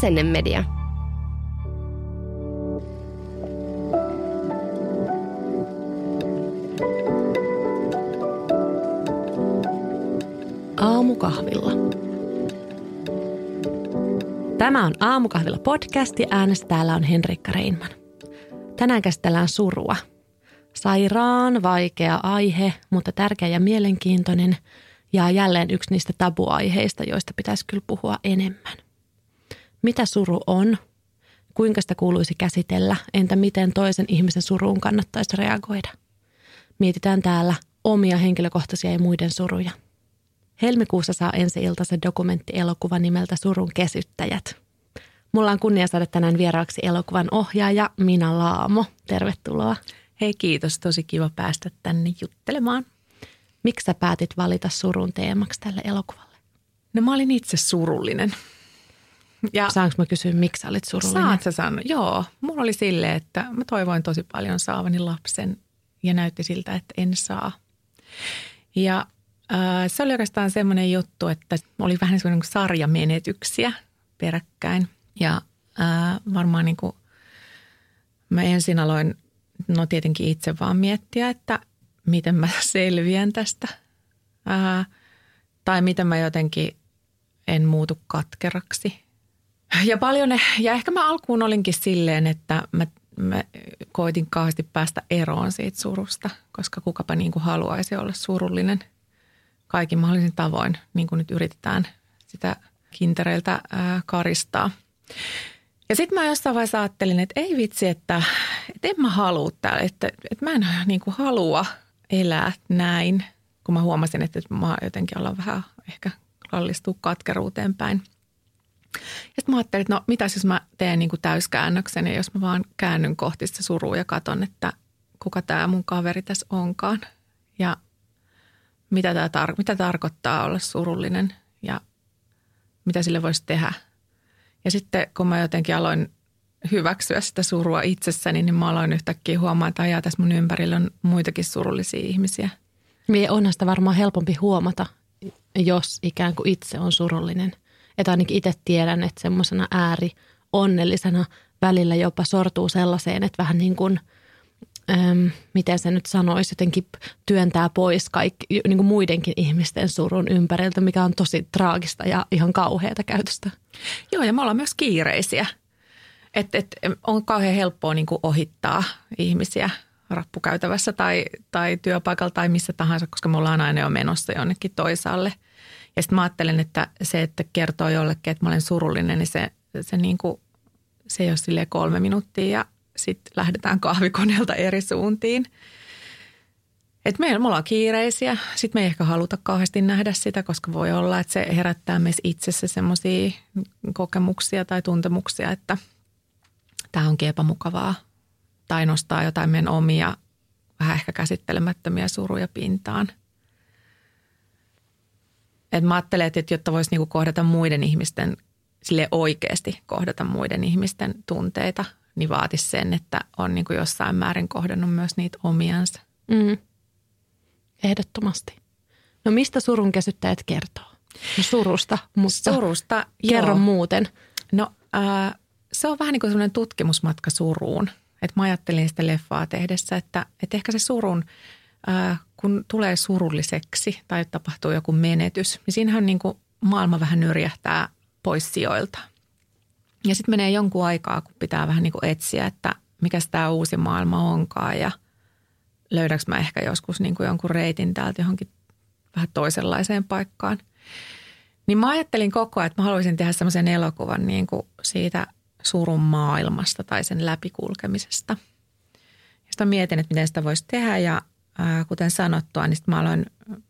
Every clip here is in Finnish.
Asennemedia. Aamukahvilla. Tämä on Aamukahvilla podcast ja äänessä täällä on Henrikka Reinman. Tänään käsitellään surua. Sairaan vaikea aihe, mutta tärkeä ja mielenkiintoinen ja jälleen yksi niistä tabuaiheista, joista pitäisi kyllä puhua enemmän. Mitä suru on? Kuinka sitä kuuluisi käsitellä? Entä miten toisen ihmisen suruun kannattaisi reagoida? Mietitään täällä omia henkilökohtaisia ja muiden suruja. Helmikuussa saa ensi iltaisen dokumenttielokuva nimeltä Surun kesyttäjät. Mulla on kunnia saada tänään vieraaksi elokuvan ohjaaja Mina Laamo. Tervetuloa. Hei kiitos, tosi kiva päästä tänne juttelemaan. Miksi sä päätit valita surun teemaksi tälle elokuvalle? No mä olin itse surullinen. Ja Saanko mä kysyä, miksi sä olit surullinen? Saat sä sanoa, joo. Mulla oli silleen, että mä toivoin tosi paljon saavani lapsen ja näytti siltä, että en saa. Ja äh, se oli oikeastaan semmoinen juttu, että oli vähän semmoinen sarjamenetyksiä peräkkäin. Ja äh, varmaan niin kuin mä ensin aloin, no tietenkin itse vaan miettiä, että miten mä selviän tästä. Ää, tai miten mä jotenkin en muutu katkeraksi. Ja paljon, ja ehkä mä alkuun olinkin silleen, että mä, mä koitin kauheasti päästä eroon siitä surusta, koska kukapa niin kuin haluaisi olla surullinen kaikin mahdollisin tavoin, niin kuin nyt yritetään sitä kintereiltä ää, karistaa. Ja sitten mä jossain vaiheessa ajattelin, että ei vitsi, että, että en mä halua täällä, että, että mä en niin kuin halua elää näin, kun mä huomasin, että mä jotenkin olla vähän ehkä kallistua katkeruuteen päin. Sitten mä ajattelin, että no mitäs jos mä teen niin kuin täyskäännöksen ja jos mä vaan käännyn kohti sitä surua ja katon, että kuka tämä mun kaveri tässä onkaan ja mitä, tämä tar- mitä tarkoittaa olla surullinen ja mitä sille voisi tehdä. Ja sitten kun mä jotenkin aloin hyväksyä sitä surua itsessäni, niin mä aloin yhtäkkiä huomaa, että ajaa tässä mun ympärillä on muitakin surullisia ihmisiä. Niin onhan sitä varmaan helpompi huomata, jos ikään kuin itse on surullinen. Että ainakin itse tiedän, että semmoisena ääri onnellisena välillä jopa sortuu sellaiseen, että vähän niin kuin, äm, miten se nyt sanoisi, jotenkin työntää pois kaikki, niin kuin muidenkin ihmisten surun ympäriltä, mikä on tosi traagista ja ihan kauheata käytöstä. Joo, ja me ollaan myös kiireisiä. Että et, on kauhean helppoa niin kuin ohittaa ihmisiä rappukäytävässä tai, tai työpaikalla tai missä tahansa, koska me ollaan aina jo menossa jonnekin toisaalle. Ja sitten mä ajattelen, että se, että kertoo jollekin, että mä olen surullinen, niin se, se, niin kuin, se ei ole sille kolme minuuttia ja sitten lähdetään kahvikoneelta eri suuntiin. Et me, me ollaan kiireisiä. Sitten me ei ehkä haluta kauheasti nähdä sitä, koska voi olla, että se herättää meissä itsessä semmoisia kokemuksia tai tuntemuksia, että – tämä onkin epämukavaa. Tai nostaa jotain meidän omia, vähän ehkä käsittelemättömiä suruja pintaan. Et mä ajattelen, että jotta voisi niinku kohdata muiden ihmisten, sille oikeasti kohdata muiden ihmisten tunteita, niin vaatisi sen, että on niinku jossain määrin kohdannut myös niitä omiansa. Mm. Ehdottomasti. No mistä surun käsittäjät kertoo? No surusta, mutta surusta, kerro joo. muuten. No äh, se on vähän niin kuin sellainen tutkimusmatka suruun. Että mä ajattelin sitä leffaa tehdessä, että, että ehkä se surun, ää, kun tulee surulliseksi tai tapahtuu joku menetys, niin siinähän niin kuin maailma vähän nyrjähtää pois sijoilta. Ja sitten menee jonkun aikaa, kun pitää vähän niin kuin etsiä, että mikä tämä uusi maailma onkaan ja löydäks mä ehkä joskus niin kuin jonkun reitin täältä johonkin vähän toisenlaiseen paikkaan. Niin mä ajattelin koko ajan, että mä haluaisin tehdä semmoisen elokuvan niin kuin siitä – surun maailmasta tai sen läpikulkemisesta. Ja sitten mietin, että miten sitä voisi tehdä ja kuten sanottua, niin mä aloin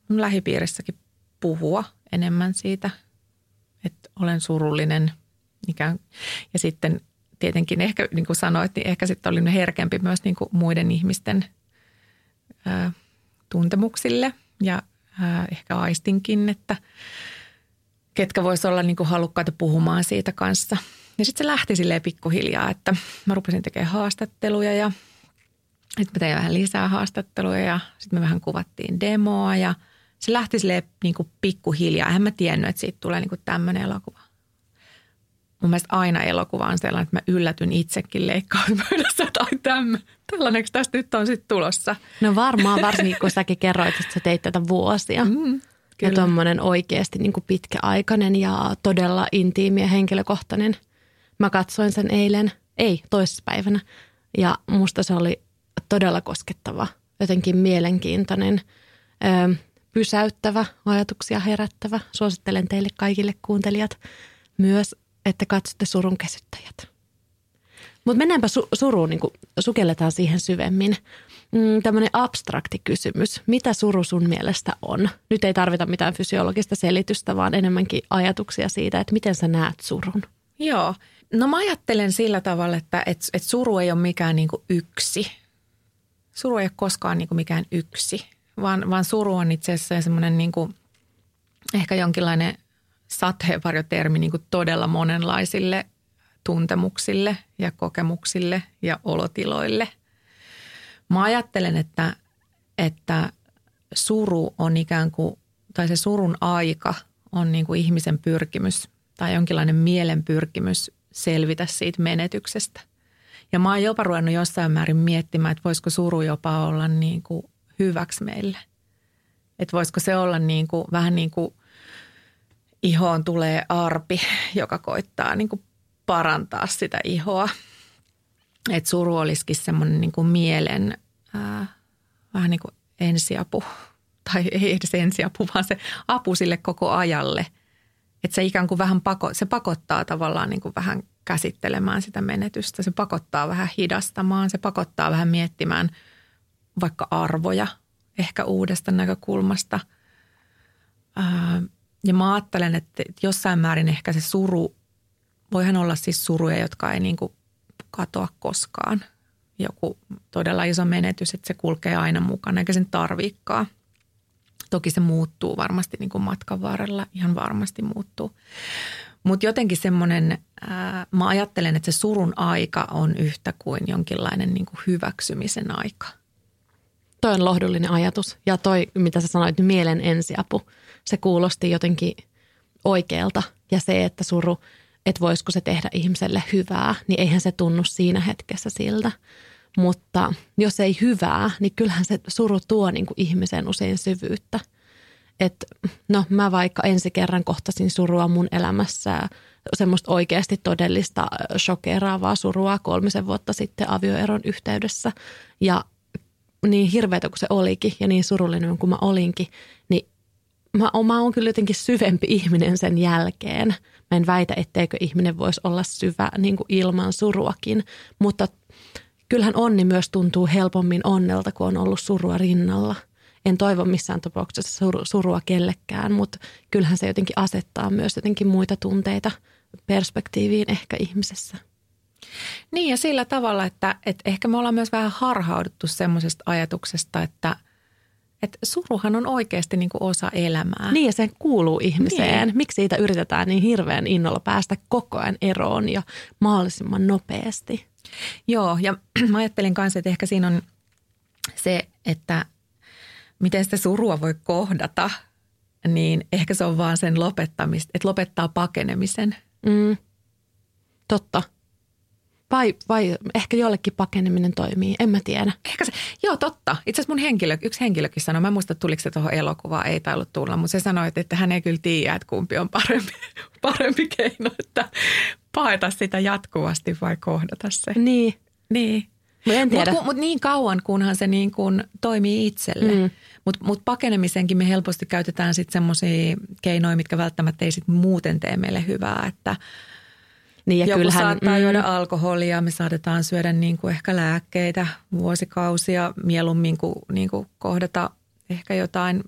lähipiirissäkin puhua enemmän siitä, että olen surullinen ikään. Ja sitten tietenkin ehkä, niin kuin sanoit, niin ehkä sitten olin herkempi myös niin kuin muiden ihmisten ää, tuntemuksille ja ää, ehkä aistinkin, että ketkä voisi olla niin kuin halukkaita puhumaan siitä kanssa – ja sitten se lähti silleen pikkuhiljaa, että mä rupesin tekemään haastatteluja ja sitten mä tein vähän lisää haastatteluja ja sitten me vähän kuvattiin demoa ja se lähti silleen niin kuin pikkuhiljaa. Eihän mä tiennyt, että siitä tulee niin kuin tämmöinen elokuva. mun mielestä aina elokuva on sellainen, että mä yllätyn itsekin leikkauspöydässä tai tämmö, tällainen tästä nyt on sitten tulossa. No varmaan, varsinkin kun säkin kerroit, että sä teit tätä vuosia. Mm, ja tuommoinen oikeasti niin kuin pitkäaikainen ja todella intiimi ja henkilökohtainen. Mä katsoin sen eilen, ei toissapäivänä, ja musta se oli todella koskettava, jotenkin mielenkiintoinen, pysäyttävä, ajatuksia herättävä. Suosittelen teille kaikille kuuntelijat myös, että katsotte surun käsittäjät. Mutta mennäänpä su- suruun, niin sukelletaan siihen syvemmin. Mm, Tämmöinen abstrakti kysymys. Mitä suru sun mielestä on? Nyt ei tarvita mitään fysiologista selitystä, vaan enemmänkin ajatuksia siitä, että miten sä näet surun. Joo. No mä ajattelen sillä tavalla, että et, et suru ei ole mikään niinku yksi. Suru ei ole koskaan niinku mikään yksi, vaan, vaan suru on itse asiassa semmoinen niinku, ehkä jonkinlainen sateenvarjotermi niinku todella monenlaisille tuntemuksille ja kokemuksille ja olotiloille. Mä ajattelen, että, että suru on ikään kuin, tai se surun aika on niin kuin ihmisen pyrkimys tai jonkinlainen mielen pyrkimys selvitä siitä menetyksestä. Ja mä oon jopa ruvennut jossain määrin miettimään, että voisiko suru jopa olla niin kuin hyväksi meille. Että voisiko se olla niin kuin, vähän niin kuin ihoon tulee arpi, joka koittaa niin kuin parantaa sitä ihoa. Että suru olisikin semmoinen niin kuin mielen ää, vähän niin kuin ensiapu. Tai ei edes ensiapu, vaan se apu sille koko ajalle. Että se ikään kuin vähän pako, se pakottaa tavallaan niin kuin vähän käsittelemään sitä menetystä. Se pakottaa vähän hidastamaan, se pakottaa vähän miettimään vaikka arvoja ehkä uudesta näkökulmasta. Ja mä ajattelen, että jossain määrin ehkä se suru voihan olla siis suruja, jotka ei niin kuin katoa koskaan. Joku todella iso menetys, että se kulkee aina mukana, eikä sen tarviikaan. Toki se muuttuu varmasti niin kuin matkan varrella, ihan varmasti muuttuu. Mutta jotenkin semmoinen, mä ajattelen, että se surun aika on yhtä kuin jonkinlainen niin kuin hyväksymisen aika. Toi on lohdullinen ajatus. Ja toi, mitä sä sanoit, mielen ensiapu, se kuulosti jotenkin oikealta. Ja se, että suru – että voisiko se tehdä ihmiselle hyvää, niin eihän se tunnu siinä hetkessä siltä. Mutta jos ei hyvää, niin kyllähän se suru tuo niin kuin ihmisen usein syvyyttä. Et, no mä vaikka ensi kerran kohtasin surua mun elämässä, semmoista oikeasti todellista shokeraavaa surua kolmisen vuotta sitten avioeron yhteydessä. Ja niin hirveätä kuin se olikin ja niin surullinen kuin mä olinkin, niin mä, mä oon kyllä jotenkin syvempi ihminen sen jälkeen. Mä en väitä, etteikö ihminen voisi olla syvä niin kuin ilman suruakin, mutta kyllähän onni myös tuntuu helpommin onnelta, kun on ollut surua rinnalla. En toivo missään tapauksessa surua kellekään, mutta kyllähän se jotenkin asettaa myös jotenkin muita tunteita perspektiiviin ehkä ihmisessä. Niin ja sillä tavalla, että, että ehkä me ollaan myös vähän harhauduttu semmoisesta ajatuksesta, että – että suruhan on oikeasti niin kuin osa elämää. Niin ja se kuuluu ihmiseen. Niin. Miksi siitä yritetään niin hirveän innolla päästä koko ajan eroon ja mahdollisimman nopeasti? Joo ja mä ajattelin kanssa, että ehkä siinä on se, että miten sitä surua voi kohdata, niin ehkä se on vaan sen lopettamista, että lopettaa pakenemisen. Mm. Totta. Vai, vai ehkä jollekin pakeneminen toimii, en mä tiedä. Ehkä se, joo totta. Itse asiassa mun henkilö, yksi henkilökin sanoi, mä en muista tuliko se tuohon elokuvaan, ei tainnut tulla, mutta se sanoi, että, että hän ei kyllä tiedä, että kumpi on parempi, parempi keino, että paeta sitä jatkuvasti vai kohdata se. Niin. Niin. Mutta mut, mut niin kauan, kunhan se niin kuin toimii itselle. Mm. Mutta mut pakenemisenkin me helposti käytetään sitten semmoisia keinoja, mitkä välttämättä ei sit muuten tee meille hyvää, että – niin ja Joku kyllähän, saattaa mm. juoda alkoholia, me saatetaan syödä niin kuin ehkä lääkkeitä vuosikausia mieluummin kuin, niin kuin kohdata ehkä jotain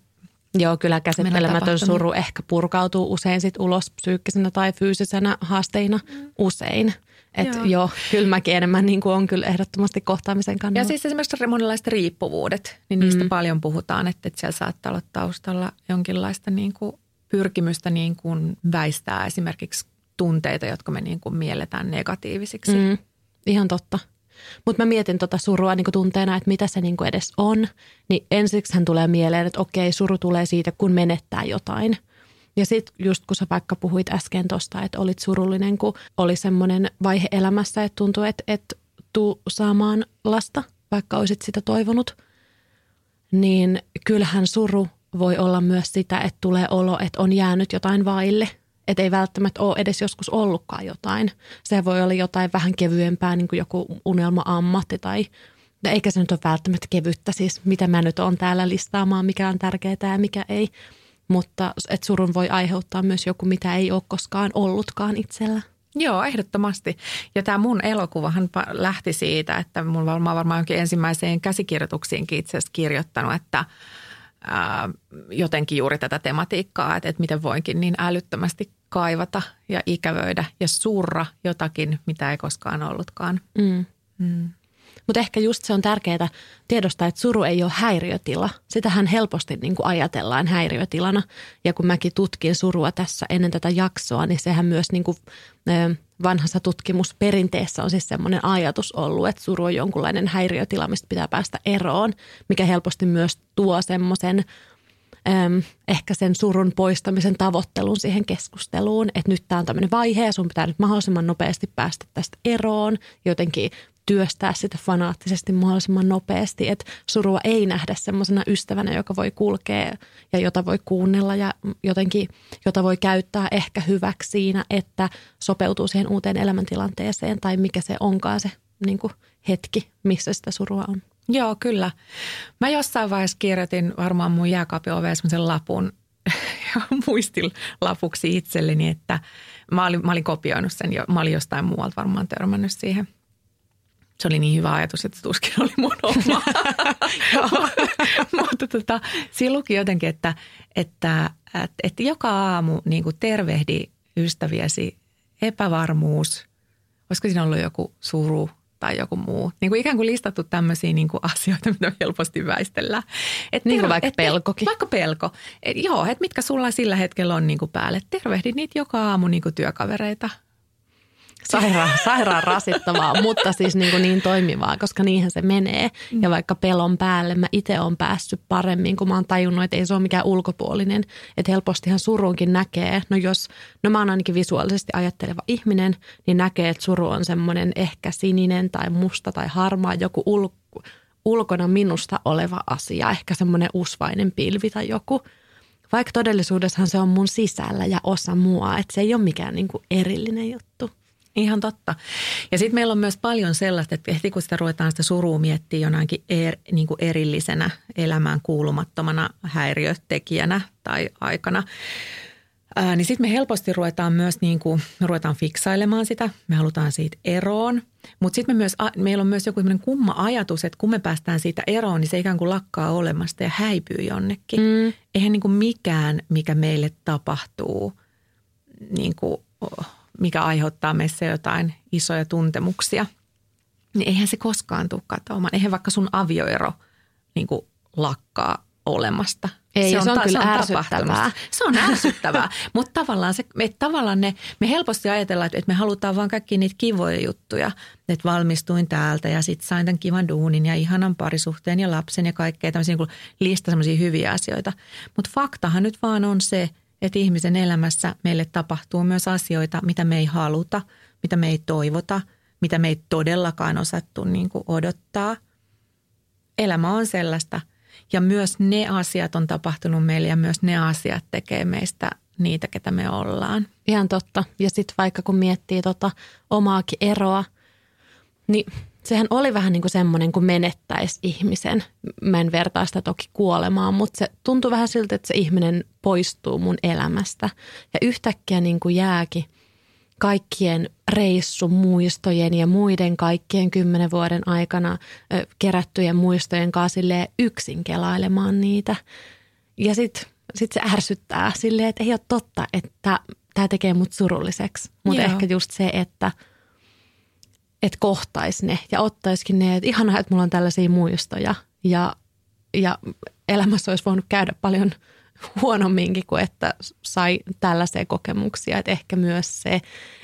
Joo, kyllä käsittelemätön suru ehkä purkautuu usein sit ulos psyykkisenä tai fyysisenä haasteina mm. usein. Että joo. joo, kyllä mäkin enemmän niin kuin on kyllä ehdottomasti kohtaamisen kannalta. Ja siis esimerkiksi monenlaiset riippuvuudet, niin niistä mm. paljon puhutaan, että, että siellä saattaa olla taustalla jonkinlaista niin kuin pyrkimystä niin kuin väistää esimerkiksi tunteita, jotka me niin kuin mielletään negatiivisiksi. Mm, ihan totta. Mutta mä mietin tota surua niin tunteena, että mitä se niin edes on. Niin ensiksi hän tulee mieleen, että okei, suru tulee siitä, kun menettää jotain. Ja sitten just kun sä vaikka puhuit äsken tuosta, että olit surullinen, kun oli semmoinen vaihe elämässä, että tuntui, että et tuu saamaan lasta, vaikka olisit sitä toivonut, niin kyllähän suru voi olla myös sitä, että tulee olo, että on jäänyt jotain vaille. Että ei välttämättä ole edes joskus ollutkaan jotain. Se voi olla jotain vähän kevyempää, niin kuin joku unelma-ammatti tai eikä se nyt ole välttämättä kevyttä, siis mitä mä nyt on täällä listaamaan, mikä on tärkeää ja mikä ei. Mutta että surun voi aiheuttaa myös joku, mitä ei ole koskaan ollutkaan itsellä. Joo, ehdottomasti. Ja tämä mun elokuvahan lähti siitä, että mun varmaan varmaan jonkin ensimmäiseen käsikirjoituksiinkin itse asiassa kirjoittanut, että ää, jotenkin juuri tätä tematiikkaa, että, että miten voinkin niin älyttömästi kaivata ja ikävöidä ja surra jotakin, mitä ei koskaan ollutkaan. Mm. Mm. Mutta ehkä just se on tärkeää tiedostaa, että suru ei ole häiriötila. Sitähän helposti niin kuin ajatellaan häiriötilana. Ja kun mäkin tutkin surua tässä ennen tätä jaksoa, niin sehän myös niin kuin, vanhassa tutkimusperinteessä on siis semmoinen ajatus ollut, että suru on jonkunlainen häiriötila, mistä pitää päästä eroon, mikä helposti myös tuo semmoisen ehkä sen surun poistamisen tavoittelun siihen keskusteluun, että nyt tämä on tämmöinen vaihe ja sun pitää nyt mahdollisimman nopeasti päästä tästä eroon, jotenkin työstää sitä fanaattisesti mahdollisimman nopeasti, että surua ei nähdä semmoisena ystävänä, joka voi kulkea ja jota voi kuunnella ja jotenkin, jota voi käyttää ehkä hyväksi siinä, että sopeutuu siihen uuteen elämäntilanteeseen tai mikä se onkaan se niin kuin hetki, missä sitä surua on. Joo, kyllä. Mä jossain vaiheessa kirjoitin varmaan mun jääkaapin semmoisen lapun muistilapuksi itselleni, että mä olin, mä olin kopioinut sen jo, mä olin jostain muualta varmaan törmännyt siihen – se oli niin hyvä ajatus, että tuskin oli mun oma. Mutta tota, siinä luki jotenkin, että, että, että, että joka aamu niin kuin tervehdi ystäviäsi epävarmuus. Olisiko siinä ollut joku suru tai joku muu. Niin kuin ikään kuin listattu tämmöisiä niin kuin asioita, mitä helposti väistellään. Et niin kuin vaikka et, pelkokin. Vaikka pelko. Et, joo, että mitkä sulla sillä hetkellä on niin kuin päälle. Tervehdi niitä joka aamu niin kuin työkavereita, sairaan, sairaan rasittavaa, mutta siis niin, kuin niin toimivaa, koska niinhän se menee. Ja vaikka pelon päälle mä itse on päässyt paremmin, kun mä oon tajunnut, että ei se ole mikään ulkopuolinen. Että helpostihan surunkin näkee, no jos, no mä oon ainakin visuaalisesti ajatteleva ihminen, niin näkee, että suru on semmoinen ehkä sininen tai musta tai harmaa, joku ulko, ulkona minusta oleva asia, ehkä semmoinen usvainen pilvi tai joku. Vaikka todellisuudessahan se on mun sisällä ja osa mua, että se ei ole mikään niin kuin erillinen juttu. Ihan totta. Ja sitten meillä on myös paljon sellaista, että heti kun sitä ruvetaan sitä surua miettiä jonakin er, niin kuin erillisenä elämään kuulumattomana häiriötekijänä tai aikana, ää, niin sitten me helposti ruvetaan myös niin kuin, me ruvetaan fiksailemaan sitä. Me halutaan siitä eroon. Mutta sitten me myös, meillä on myös joku kumma ajatus, että kun me päästään siitä eroon, niin se ikään kuin lakkaa olemasta ja häipyy jonnekin. Mm. Eihän niin kuin mikään, mikä meille tapahtuu, niin kuin, oh, mikä aiheuttaa meissä jotain isoja tuntemuksia, niin eihän se koskaan tule katoamaan. Eihän vaikka sun avioero niin kuin lakkaa olemasta. Ei, se on, se on kyllä se on ärsyttävää. Se on ärsyttävää, mutta tavallaan, se, me, tavallaan ne, me helposti ajatellaan, että, että me halutaan vaan kaikki niitä kivoja juttuja. Että valmistuin täältä ja sitten sain tämän kivan duunin ja ihanan parisuhteen ja lapsen ja kaikkea tämmöisiä niin lista semmoisia hyviä asioita. Mutta faktahan nyt vaan on se, että ihmisen elämässä meille tapahtuu myös asioita, mitä me ei haluta, mitä me ei toivota, mitä me ei todellakaan osattu niin kuin odottaa. Elämä on sellaista ja myös ne asiat on tapahtunut meille ja myös ne asiat tekee meistä niitä, ketä me ollaan. Ihan totta. Ja sitten vaikka kun miettii tota omaakin eroa, niin sehän oli vähän niin kuin semmoinen, kun menettäisi ihmisen. Mä en vertaa sitä toki kuolemaan, mutta se tuntui vähän siltä, että se ihminen poistuu mun elämästä. Ja yhtäkkiä niin kuin jääkin kaikkien reissumuistojen ja muiden kaikkien kymmenen vuoden aikana ö, kerättyjen muistojen kanssa yksin kelailemaan niitä. Ja sitten sit se ärsyttää silleen, että ei ole totta, että tämä tekee mut surulliseksi. Mutta ehkä just se, että – että kohtaisi ne ja ottaisikin ne, että ihanaa, että mulla on tällaisia muistoja ja, ja elämässä olisi voinut käydä paljon huonomminkin kuin että sai tällaisia kokemuksia. Että ehkä myös se,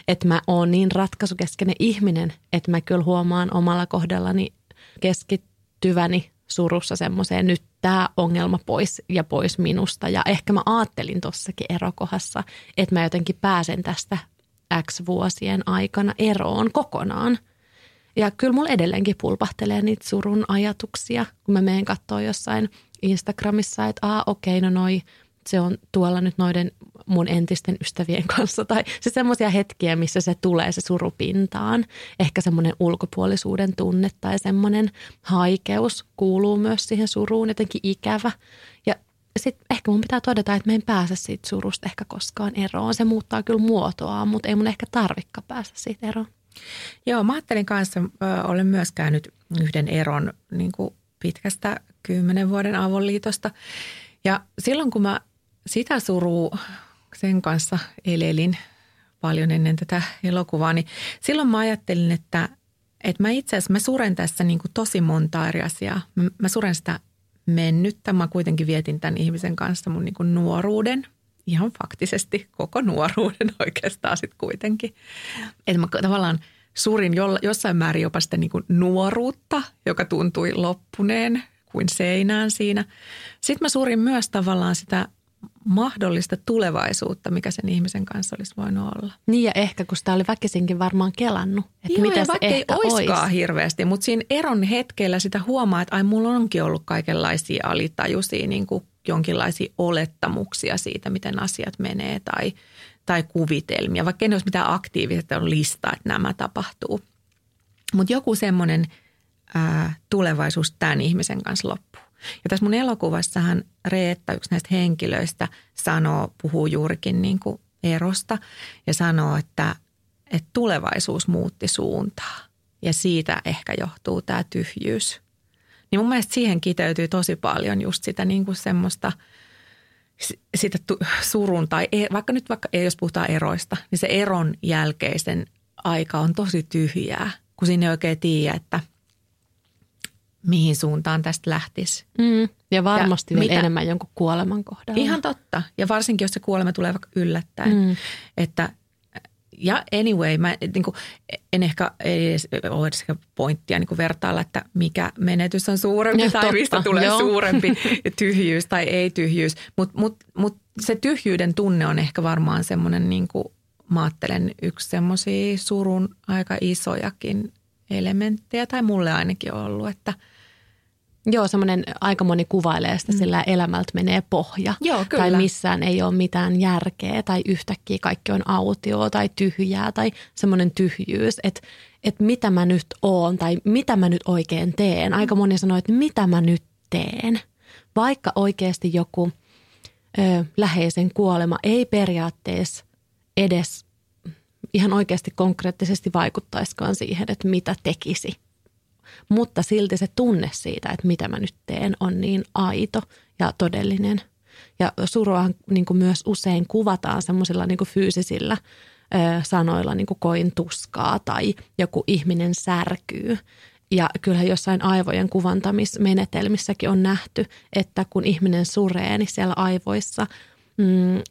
että mä oon niin ratkaisukeskeinen ihminen, että mä kyllä huomaan omalla kohdallani keskittyväni surussa semmoiseen nyt tämä ongelma pois ja pois minusta. Ja ehkä mä ajattelin tossakin erokohassa, että mä jotenkin pääsen tästä X vuosien aikana eroon kokonaan. Ja kyllä mulla edelleenkin pulpahtelee niitä surun ajatuksia, kun mä menen katsoa jossain Instagramissa, että aa okei, okay, no noi, se on tuolla nyt noiden mun entisten ystävien kanssa. Tai se semmoisia hetkiä, missä se tulee se surupintaan. Ehkä semmoinen ulkopuolisuuden tunne tai semmoinen haikeus kuuluu myös siihen suruun, jotenkin ikävä. Ja sitten ehkä mun pitää todeta, että mä en pääse siitä surusta ehkä koskaan eroon. Se muuttaa kyllä muotoa, mutta ei mun ehkä tarvikka päästä siitä eroon. Joo, mä ajattelin kanssa, ö, olen myös käynyt yhden eron niin kuin pitkästä kymmenen vuoden avoliitosta. Ja silloin kun mä sitä suruu sen kanssa elelin paljon ennen tätä elokuvaa, niin silloin mä ajattelin, että, että mä itse asiassa mä suren tässä niin kuin tosi monta eri asiaa. Mä, mä suren sitä mennyttä. Mä kuitenkin vietin tämän ihmisen kanssa mun niin kuin nuoruuden, ihan faktisesti koko nuoruuden oikeastaan sitten kuitenkin. Että mä tavallaan surin jossain määrin jopa sitä niin kuin nuoruutta, joka tuntui loppuneen kuin seinään siinä. Sitten mä surin myös tavallaan sitä mahdollista tulevaisuutta, mikä sen ihmisen kanssa olisi voinut olla. Niin ja ehkä, kun sitä oli väkisinkin varmaan kelannut, että Joo, mitä ja se vaikka ei ehkä oiskaan olisi. hirveästi, mutta siinä eron hetkellä sitä huomaa, että ai mulla onkin ollut kaikenlaisia alitajuisia niin kuin jonkinlaisia olettamuksia siitä, miten asiat menee tai, tai kuvitelmia, vaikka ei olisi mitään aktiivista on lista, että nämä tapahtuu. Mutta joku semmoinen tulevaisuus tämän ihmisen kanssa loppuu. Ja tässä mun elokuvassahan Reetta, yksi näistä henkilöistä, sanoo, puhuu juurikin niin kuin erosta ja sanoo, että, että tulevaisuus muutti suuntaa. Ja siitä ehkä johtuu tämä tyhjyys. Niin mun mielestä siihen kiteytyy tosi paljon just sitä niin kuin semmoista sitä surun tai e- vaikka nyt vaikka jos puhutaan eroista, niin se eron jälkeisen aika on tosi tyhjää, kun siinä ei oikein tiedä, että mihin suuntaan tästä lähtisi. Mm. Ja varmasti Ja vielä mitä- enemmän jonkun kuoleman kohdalla. Ihan totta. Ja varsinkin, jos se kuolema tulee vaikka yllättäen. Mm. Että, ja anyway, mä niin kuin, en ehkä edes ole edes pointtia niin kuin vertailla, että mikä menetys on suurempi Ja tai totta, mistä tulee joo. suurempi tyhjyys tai ei tyhjyys. Mutta mut, mut se tyhjyyden tunne on ehkä varmaan semmoinen, niin kuin mä ajattelen, yksi semmoisia surun aika isojakin elementtejä, tai mulle ainakin on ollut, että – Joo, semmoinen aika moni kuvailee sitä, sillä elämältä menee pohja. Mm. Joo, kyllä. Tai missään ei ole mitään järkeä tai yhtäkkiä kaikki on autio tai tyhjää tai semmoinen tyhjyys, että, että mitä mä nyt oon tai mitä mä nyt oikein teen. Aika moni sanoo, että mitä mä nyt teen. Vaikka oikeasti joku ö, läheisen kuolema ei periaatteessa edes ihan oikeasti konkreettisesti vaikuttaisikaan siihen, että mitä tekisi mutta silti se tunne siitä, että mitä mä nyt teen, on niin aito ja todellinen. Ja suruahan niin kuin myös usein kuvataan semmoisilla niin fyysisillä ö, sanoilla, niin kuin koin tuskaa tai joku ihminen särkyy. Ja kyllähän jossain aivojen kuvantamismenetelmissäkin on nähty, että kun ihminen suree, niin siellä aivoissa mm,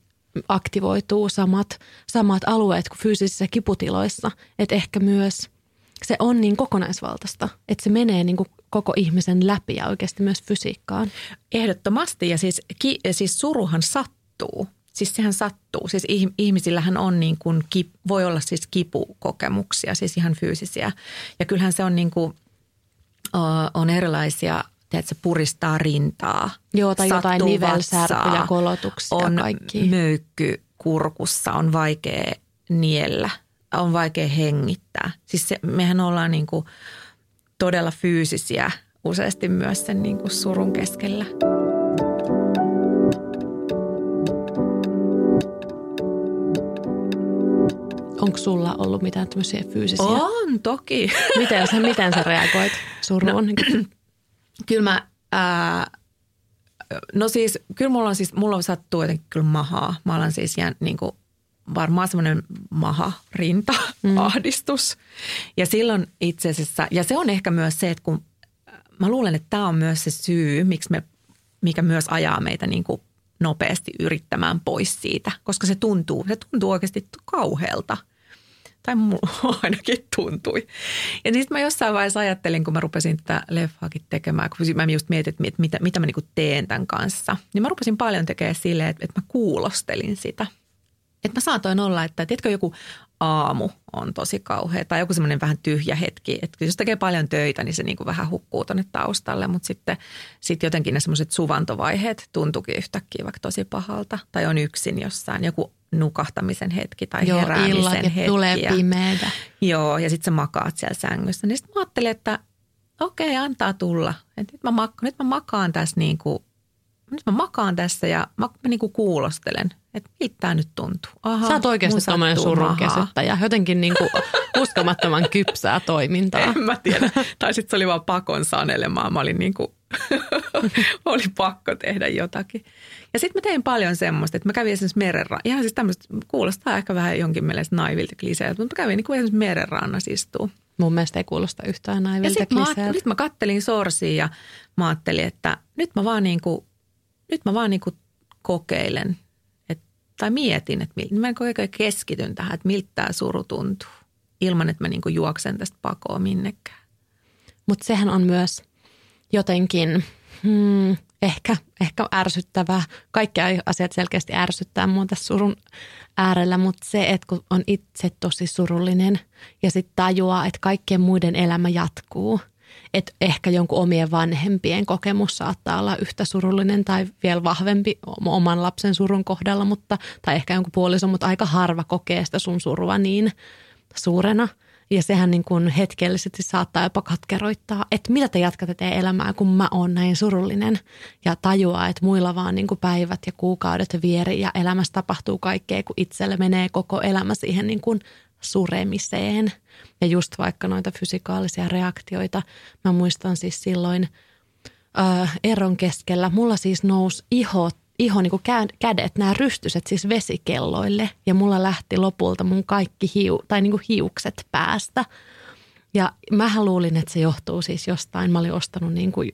aktivoituu samat, samat alueet kuin fyysisissä kiputiloissa. Että ehkä myös – se on niin kokonaisvaltaista, että se menee niin kuin koko ihmisen läpi ja oikeasti myös fysiikkaan. Ehdottomasti ja siis, ki, siis suruhan sattuu. Siis sehän sattuu. Siis ih- ihmisillähän on niin kuin, voi olla siis kipukokemuksia, siis ihan fyysisiä. Ja kyllähän se on niin kuin, on erilaisia, tiedätkö, puristaa rintaa. Joo, tai jotain nivelsärkyjä, kolotuksia, on kaikki. möykky kurkussa, on vaikea niellä, on vaikea hengittää. Siis se, mehän ollaan niin kuin todella fyysisiä useasti myös sen niin kuin surun keskellä. Onko sulla ollut mitään tämmöisiä fyysisiä? On toki. Miten sä, miten sä reagoit suruun? No. Kyllä mä, ää, no siis, kyllä mulla on siis, mulla on sattuu jotenkin kyllä mahaa. Mä olen siis jään, niin kuin, varmaan semmoinen maha, rinta, mm. ahdistus. Ja silloin itse asiassa, ja se on ehkä myös se, että kun mä luulen, että tämä on myös se syy, miksi me, mikä myös ajaa meitä niin kuin nopeasti yrittämään pois siitä, koska se tuntuu, se tuntuu oikeasti kauhealta. Tai mulla ainakin tuntui. Ja sitten mä jossain vaiheessa ajattelin, kun mä rupesin tätä leffaakin tekemään, kun mä just mietin, että mitä, mitä mä niinku teen tämän kanssa. Niin mä rupesin paljon tekemään silleen, että, että mä kuulostelin sitä. Että mä saatoin olla, että tiedätkö joku aamu on tosi kauhea tai joku semmoinen vähän tyhjä hetki. Että jos tekee paljon töitä, niin se niin kuin vähän hukkuu tuonne taustalle, mutta sitten sit jotenkin ne semmoiset suvantovaiheet tuntuukin yhtäkkiä vaikka tosi pahalta tai on yksin jossain. Joku nukahtamisen hetki tai Joo, heräämisen illat, hetki. tulee pimeätä. Joo, ja sitten sä makaat siellä sängyssä. Niin sitten mä ajattelin, että okei, okay, antaa tulla. Et nyt, mä mak- nyt mä makaan tässä niin kuin, nyt mä makaan tässä ja mä, mä niin kuin kuulostelen, että miltä tämä nyt tuntuu. Aha, Sä oot oikeasti tämmöinen surun kesyttäjä. Jotenkin niin kuin uskomattoman kypsää toimintaa. En mä tiedä. Tai sitten se oli vaan pakon sanelemaan. Mä olin niin kuin oli pakko tehdä jotakin. Ja sitten mä tein paljon semmoista, että mä kävin esimerkiksi merenra... Ihan siis tämmöistä, kuulostaa ehkä vähän jonkin mielestä naivilta kliseiltä, mutta mä kävin niin kuin esimerkiksi merenrannassa istuu. Mun mielestä ei kuulosta yhtään naivilta kliseiltä. Mä, nyt mä kattelin sorsia ja mä ajattelin, että nyt mä vaan niin kuin, nyt mä vaan niin kuin kokeilen. Et, tai mietin, että mil, mä niin keskityn tähän, että miltä tämä suru tuntuu. Ilman, että mä niin kuin juoksen tästä pakoon minnekään. Mutta sehän on myös jotenkin hmm, ehkä, ehkä ärsyttävää. Kaikki asiat selkeästi ärsyttää mua tässä surun äärellä, mutta se, että kun on itse tosi surullinen ja sitten tajuaa, että kaikkien muiden elämä jatkuu. Että ehkä jonkun omien vanhempien kokemus saattaa olla yhtä surullinen tai vielä vahvempi oman lapsen surun kohdalla, mutta, tai ehkä jonkun puolison, mutta aika harva kokee sitä sun surua niin suurena – ja sehän niin kuin hetkellisesti saattaa jopa katkeroittaa, että mitä te jatkatte teidän elämää, kun mä oon näin surullinen. Ja tajuaa, että muilla vaan niin kuin päivät ja kuukaudet vieri ja elämässä tapahtuu kaikkea, kun itselle menee koko elämä siihen niin kuin suremiseen. Ja just vaikka noita fysikaalisia reaktioita. Mä muistan siis silloin äh, eron keskellä, mulla siis nousi ihot iho niin kuin kädet, nämä rystyset siis vesikelloille ja mulla lähti lopulta mun kaikki hiu, tai niin kuin hiukset päästä. Ja mä luulin, että se johtuu siis jostain. Mä olin ostanut niin kuin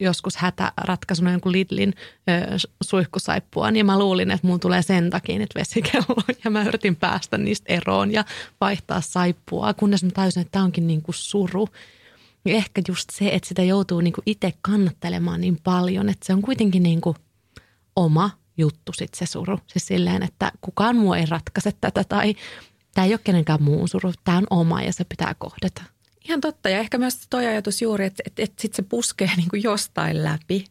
joskus hätäratkaisuna jonkun Lidlin ö, suihkusaippua, niin mä luulin, että mun tulee sen takia nyt vesikello. Ja mä yritin päästä niistä eroon ja vaihtaa saippua, kunnes mä tajusin, että tämä onkin niin kuin suru. Ja ehkä just se, että sitä joutuu niin kuin itse kannattelemaan niin paljon, että se on kuitenkin niin kuin – oma juttu sitten se suru. Siis silleen, että kukaan muu ei ratkaise tätä tai tämä ei ole kenenkään muun suru, tämä on oma ja se pitää kohdata. Ihan totta ja ehkä myös toi ajatus juuri, että, että, että sitten se puskee niin kuin jostain läpi.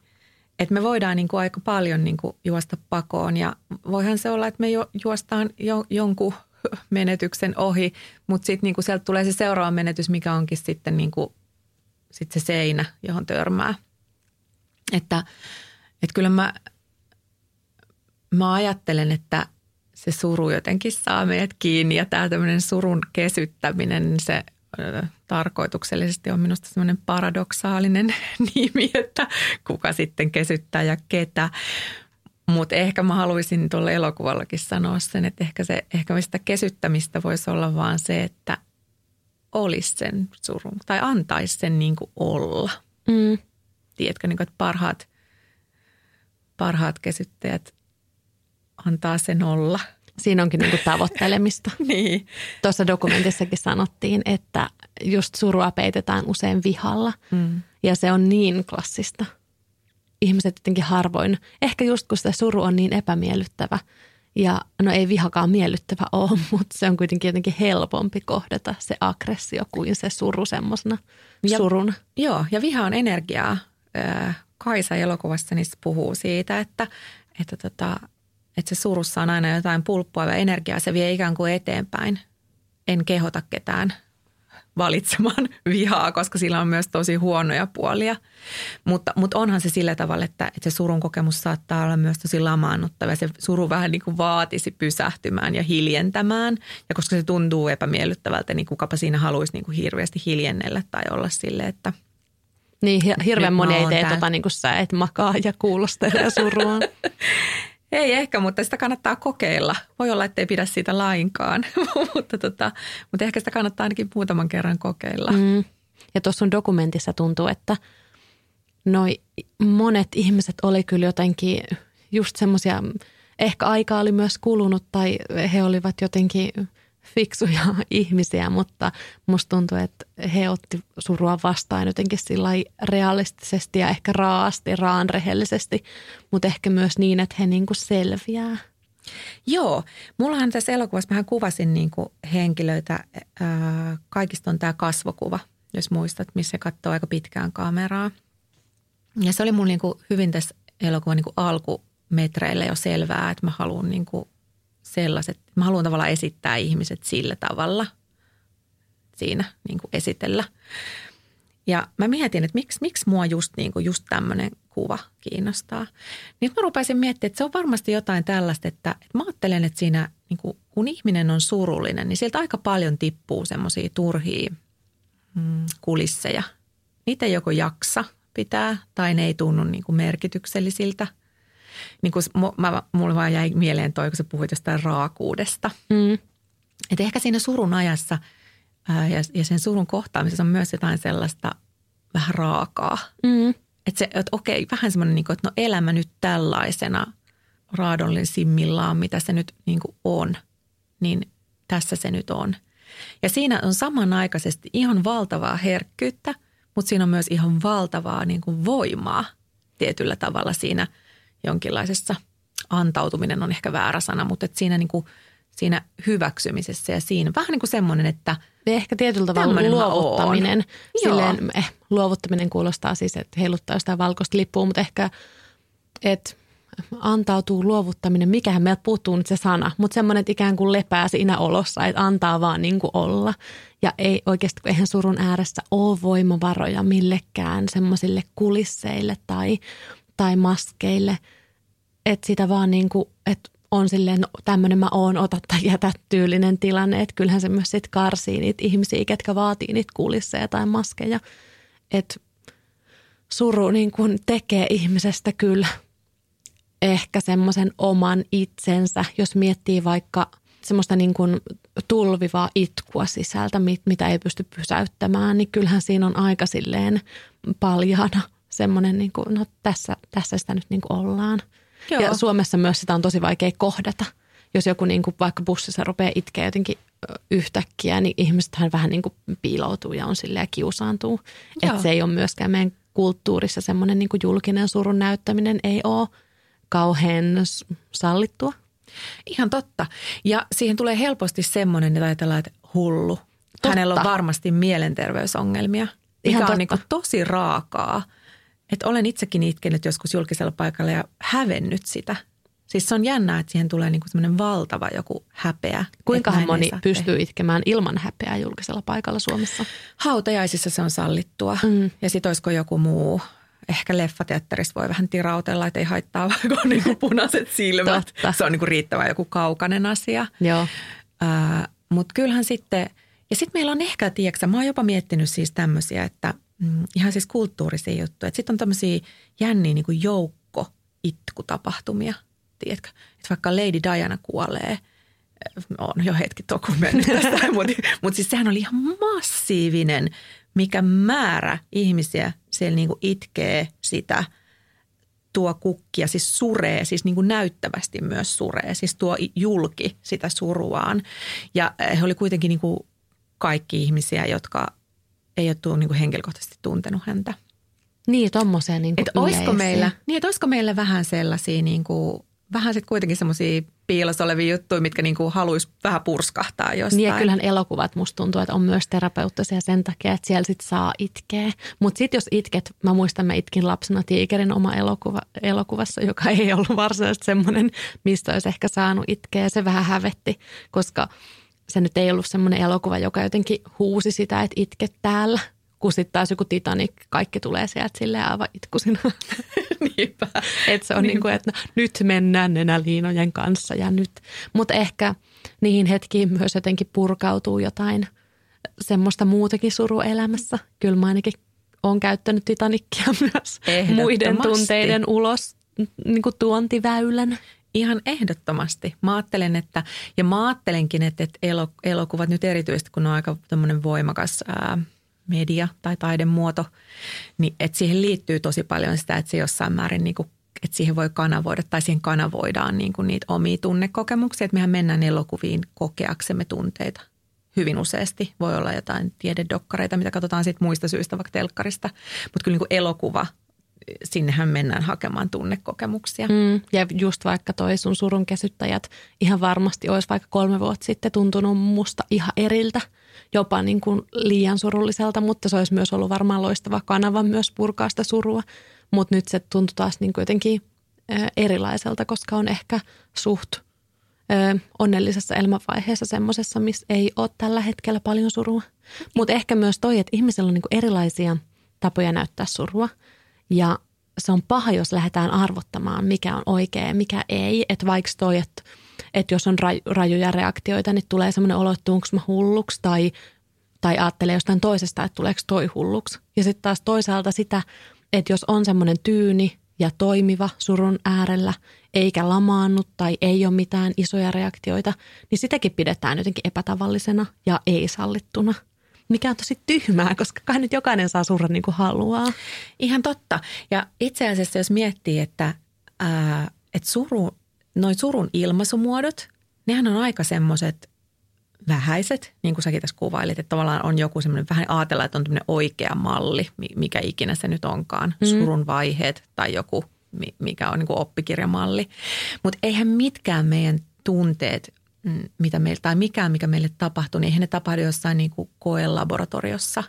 Että me voidaan niin kuin aika paljon niin kuin juosta pakoon ja voihan se olla, että me juostaan jo, jonkun menetyksen ohi, mutta sitten niin kuin sieltä tulee se seuraava menetys, mikä onkin sitten niin kuin, sit se seinä, johon törmää. Että, että kyllä mä mä ajattelen, että se suru jotenkin saa meidät kiinni ja tämä tämmöinen surun kesyttäminen, se tarkoituksellisesti on minusta semmoinen paradoksaalinen nimi, että kuka sitten kesyttää ja ketä. Mutta ehkä mä haluaisin tuolla elokuvallakin sanoa sen, että ehkä, se, ehkä mistä kesyttämistä voisi olla vaan se, että olisi sen surun tai antaisi sen niin kuin olla. Mm. Tiedätkö, niin kuin, että parhaat, parhaat kesyttäjät antaa sen olla. Siinä onkin niin kuin tavoittelemista. niin. Tuossa dokumentissakin sanottiin, että just surua peitetään usein vihalla. Mm. Ja se on niin klassista. Ihmiset jotenkin harvoin, ehkä just kun se suru on niin epämiellyttävä, ja no ei vihakaan miellyttävä ole, mutta se on kuitenkin jotenkin helpompi kohdata se aggressio kuin se suru semmoisena suruna. Joo, ja viha on energiaa. Kaisa elokuvassa niistä puhuu siitä, että, että tota, että se surussa on aina jotain pulppua ja energiaa, se vie ikään kuin eteenpäin. En kehota ketään valitsemaan vihaa, koska sillä on myös tosi huonoja puolia. Mutta, mutta onhan se sillä tavalla, että, että se surun kokemus saattaa olla myös tosi lamaannuttava. Se suru vähän niin kuin vaatisi pysähtymään ja hiljentämään. Ja koska se tuntuu epämiellyttävältä, niin kukapa siinä haluaisi niin kuin hirveästi hiljennellä tai olla sille, että – niin, hirveän moni ei tee tota niin kuin sä, että makaa ja kuulostelee surua. Ei ehkä, mutta sitä kannattaa kokeilla. Voi olla, ettei pidä siitä lainkaan, mutta, tota, mutta ehkä sitä kannattaa ainakin muutaman kerran kokeilla. Mm. Ja tuossa sun dokumentissa tuntuu, että noi monet ihmiset oli kyllä jotenkin just semmoisia, ehkä aika oli myös kulunut tai he olivat jotenkin fiksuja ihmisiä, mutta musta tuntuu, että he otti surua vastaan jotenkin sillä realistisesti ja ehkä raasti, raanrehellisesti, mutta ehkä myös niin, että he niinku selviää. Joo, mullahan tässä elokuvassa vähän kuvasin niinku henkilöitä, ää, kaikista on tämä kasvokuva, jos muistat, missä katsoo aika pitkään kameraa. Ja se oli mun niinku hyvin tässä elokuvan niinku alkumetreillä jo selvää, että mä haluan niinku sellaiset, mä haluan tavallaan esittää ihmiset sillä tavalla siinä niin kuin esitellä. Ja mä mietin, että miksi, miksi mua just, niin kuin, just tämmöinen kuva kiinnostaa. Niin mä rupesin miettimään, että se on varmasti jotain tällaista, että, että mä ajattelen, että siinä niin kuin, kun ihminen on surullinen, niin sieltä aika paljon tippuu semmoisia turhia mm, kulisseja. Niitä ei joko jaksa pitää tai ne ei tunnu niin kuin merkityksellisiltä – niin kuin, mä, mulle vaan jäi mieleen toi, kun sä puhuit jostain raakuudesta. Mm. Että ehkä siinä surun ajassa ää, ja, ja sen surun kohtaamisessa on myös jotain sellaista vähän raakaa. Mm. Että se, että okei, vähän semmoinen, niin kuin, että no elämä nyt tällaisena raadollisimmillaan, mitä se nyt niin kuin on, niin tässä se nyt on. Ja siinä on samanaikaisesti ihan valtavaa herkkyyttä, mutta siinä on myös ihan valtavaa niin kuin voimaa tietyllä tavalla siinä – jonkinlaisessa antautuminen on ehkä väärä sana, mutta että siinä, niin kuin, siinä hyväksymisessä ja siinä vähän niin kuin semmoinen, että Ehkä tietyllä tavalla luovuttaminen. Silleen, eh, luovuttaminen kuulostaa siis, että heiluttaa jostain valkoista lippua, mutta ehkä, että antautuu luovuttaminen, mikähän meiltä puuttuu nyt se sana, mutta semmoinen, että ikään kuin lepää siinä olossa, että antaa vaan niin kuin olla. Ja ei oikeasti, kun eihän surun ääressä ole voimavaroja millekään semmoisille kulisseille tai tai maskeille, että sitä vaan niin kuin, että on silleen, no, tämmöinen mä oon, ota tai jätä tyylinen tilanne, että kyllähän se myös sit karsii niitä ihmisiä, ketkä vaatii niitä kulisseja tai maskeja, että suru niin kuin tekee ihmisestä kyllä ehkä semmoisen oman itsensä, jos miettii vaikka semmoista niin kuin tulvivaa itkua sisältä, mitä ei pysty pysäyttämään, niin kyllähän siinä on aika silleen paljana semmoinen, niin kuin, no tässä, tässä sitä nyt niin kuin ollaan. Joo. Ja Suomessa myös sitä on tosi vaikea kohdata. Jos joku niin kuin vaikka bussissa rupeaa itkeä jotenkin yhtäkkiä, niin ihmisethän vähän niin kuin piiloutuu ja on silleen kiusaantuu. Että se ei ole myöskään meidän kulttuurissa semmoinen niin kuin julkinen surun näyttäminen ei ole kauhean sallittua. Ihan totta. Ja siihen tulee helposti semmoinen, että ajatellaan, että hullu. Totta. Hänellä on varmasti mielenterveysongelmia, mikä Ihan on niin kuin tosi raakaa – että olen itsekin itkenyt joskus julkisella paikalla ja hävennyt sitä. Siis se on jännää, että siihen tulee niinku semmoinen valtava joku häpeä. Kuinka moni pystyy tehdä. itkemään ilman häpeää julkisella paikalla Suomessa? Hautajaisissa se on sallittua. Mm. Ja sitten olisiko joku muu ehkä leffateatterissa voi vähän tirautella, että ei haittaa vaikka on niin punaiset silmät. Totta. Se on niin riittävä joku kaukainen asia. Joo. Äh, Mutta kyllähän sitten, ja sitten meillä on ehkä, tiedätkö, mä oon jopa miettinyt siis tämmöisiä, että – mm, ihan siis kulttuurisia juttuja. Sitten on tämmöisiä jänniä niin joukko itkutapahtumia, tiedätkö? Että vaikka Lady Diana kuolee, on jo hetki toku mennyt tästä, mutta, mutta siis sehän oli ihan massiivinen, mikä määrä ihmisiä siellä niin itkee sitä, tuo kukkia, siis suree, siis niin kuin näyttävästi myös suree, siis tuo julki sitä suruaan. Ja he oli kuitenkin niin kuin kaikki ihmisiä, jotka ei ole tuu, niin kuin henkilökohtaisesti tuntenut häntä. Niin, tommoisia niin kuin olisiko meillä, niin, että olisiko meillä vähän sellaisia niin kuin, vähän sitten kuitenkin semmoisia piilossa olevia juttuja, mitkä niin kuin haluaisi vähän purskahtaa jostain. Niin ja kyllähän elokuvat musta tuntuu, että on myös terapeuttisia sen takia, että siellä sit saa itkeä. Mutta sitten jos itket, mä muistan mä itkin lapsena Tiikerin oma elokuva, elokuvassa, joka ei ollut varsinaisesti semmoinen, mistä olisi ehkä saanut itkeä. Se vähän hävetti, koska – se nyt ei ollut semmoinen elokuva, joka jotenkin huusi sitä, että itke täällä. Kun sitten taas joku Titanic, kaikki tulee sieltä silleen aivan itkusina. Niinpä. Että se on niin kuin, että no, nyt mennään nenäliinojen kanssa ja nyt. Mutta ehkä niihin hetkiin myös jotenkin purkautuu jotain semmoista muutakin suruelämässä. Kyllä mä ainakin olen käyttänyt Titanicia myös muiden tunteiden ulos niin kuin tuontiväylänä. Ihan ehdottomasti. Mä ajattelen, että, ja mä ajattelenkin, että, että elokuvat nyt erityisesti, kun on aika tämmöinen voimakas ää, media tai taidemuoto, niin että siihen liittyy tosi paljon sitä, että se jossain määrin niin kuin että siihen voi kanavoida tai siihen kanavoidaan niin kuin niitä omia tunnekokemuksia. Että mehän mennään elokuviin kokeaksemme tunteita hyvin useasti. Voi olla jotain tiededokkareita, mitä katsotaan sitten muista syistä, vaikka telkkarista. Mutta kyllä niin kuin elokuva, sinnehän mennään hakemaan tunnekokemuksia. Mm, ja just vaikka toi sun surun käsyttäjät ihan varmasti olisi vaikka kolme vuotta sitten tuntunut musta ihan eriltä, jopa niin kuin liian surulliselta, mutta se olisi myös ollut varmaan loistava kanava myös purkaa sitä surua. Mutta nyt se tuntui taas niin kuin jotenkin erilaiselta, koska on ehkä suht – onnellisessa elämänvaiheessa semmoisessa, missä ei ole tällä hetkellä paljon surua. Mutta ehkä myös toi, että ihmisellä on niinku erilaisia tapoja näyttää surua. Ja se on paha, jos lähdetään arvottamaan, mikä on oikea mikä ei. Että vaikka toi, että, että jos on rajuja reaktioita, niin tulee semmoinen olo, että mä hulluksi tai, tai ajattelee jostain toisesta, että tuleeko toi hulluksi. Ja sitten taas toisaalta sitä, että jos on semmoinen tyyni ja toimiva surun äärellä, eikä lamaannut tai ei ole mitään isoja reaktioita, niin sitäkin pidetään jotenkin epätavallisena ja ei sallittuna. Mikä on tosi tyhmää, koska kai nyt jokainen saa surra niin kuin haluaa. Ihan totta. Ja itse asiassa jos miettii, että, ää, että suru, noin surun ilmaisumuodot, nehän on aika semmoiset vähäiset, niin kuin säkin tässä kuvailit, että tavallaan on joku semmoinen vähän ajatella, että on tämmöinen oikea malli, mikä ikinä se nyt onkaan, mm. surun vaiheet tai joku, mikä on niin kuin oppikirjamalli. Mutta eihän mitkään meidän tunteet, mitä meillä, tai mikään, mikä meille tapahtuu, niin eihän ne tapahdu jossain niin kuin koelaboratoriossa.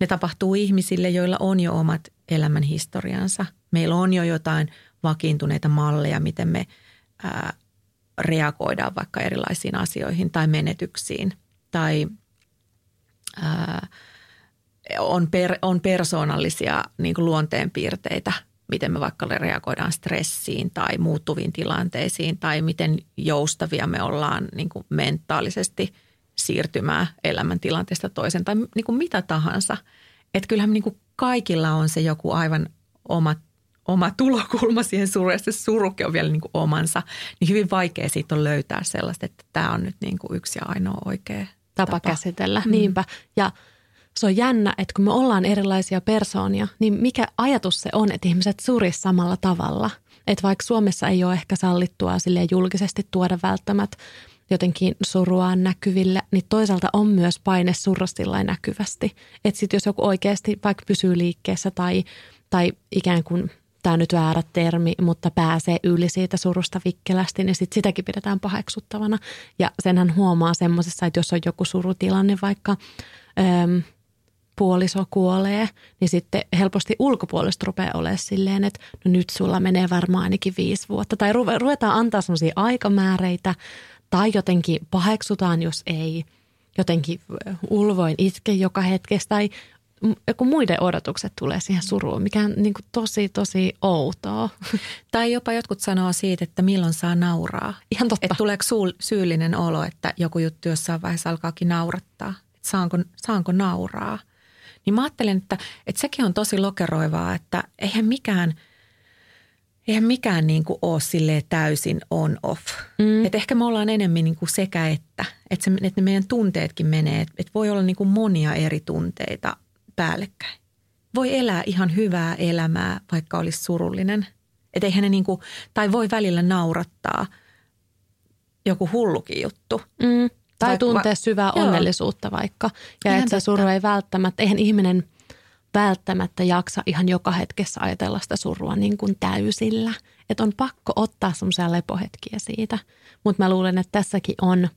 Ne tapahtuu ihmisille, joilla on jo omat elämän historiansa. Meillä on jo jotain vakiintuneita malleja, miten me ää, reagoidaan vaikka erilaisiin asioihin tai menetyksiin tai ää, on, per, on persoonallisia niin kuin luonteenpiirteitä, miten me vaikka reagoidaan stressiin tai muuttuviin tilanteisiin tai miten joustavia me ollaan niin kuin mentaalisesti siirtymään elämäntilanteesta toisen tai niin kuin mitä tahansa. Että kyllähän niin kuin kaikilla on se joku aivan oma oma tulokulma siihen suruun ja se surukin on vielä niin kuin omansa, niin hyvin vaikea siitä on löytää sellaista, että tämä on nyt niin kuin yksi ja ainoa oikea tapa, tapa. käsitellä. Mm. Niinpä. Ja se on jännä, että kun me ollaan erilaisia persoonia, niin mikä ajatus se on, että ihmiset suris samalla tavalla? Että vaikka Suomessa ei ole ehkä sallittua sille julkisesti tuoda välttämättä jotenkin surua näkyville, niin toisaalta on myös paine surra näkyvästi. Että sitten jos joku oikeasti vaikka pysyy liikkeessä tai, tai ikään kuin – tämä on nyt väärä termi, mutta pääsee yli siitä surusta vikkelästi, niin sit sitäkin pidetään paheksuttavana. Ja senhän huomaa semmoisessa, että jos on joku surutilanne, vaikka puoliso kuolee, niin sitten helposti ulkopuolista rupeaa olemaan silleen, että no nyt sulla menee varmaan ainakin viisi vuotta. Tai ruvetaan antaa semmoisia aikamääreitä tai jotenkin paheksutaan, jos ei jotenkin ulvoin itke joka hetkessä tai kun muiden odotukset tulee siihen suruun, mikä on niin kuin tosi, tosi outoa. Tai jopa jotkut sanoo siitä, että milloin saa nauraa. Ihan totta. Että tuleeko syyllinen olo, että joku juttu jossain vaiheessa alkaakin naurattaa. Saanko, saanko nauraa. Niin mä ajattelen, että, että sekin on tosi lokeroivaa, että eihän mikään – eihän mikään niin kuin ole silleen täysin on-off. Mm. Et ehkä me ollaan enemmän niin kuin sekä että. Että, se, että ne meidän tunteetkin menee. Että voi olla niin kuin monia eri tunteita päällekkäin. Voi elää ihan hyvää elämää, vaikka olisi surullinen. Et eihän ne niinku, tai voi välillä naurattaa joku hullukin juttu. Mm. Tai vaikka, tuntea syvää va- onnellisuutta vaikka. Ja ihan että se suru ei välttämättä, eihän ihminen välttämättä jaksa ihan joka hetkessä ajatella sitä surua niin kuin täysillä. Että on pakko ottaa semmoisia lepohetkiä siitä. Mutta mä luulen, että tässäkin on –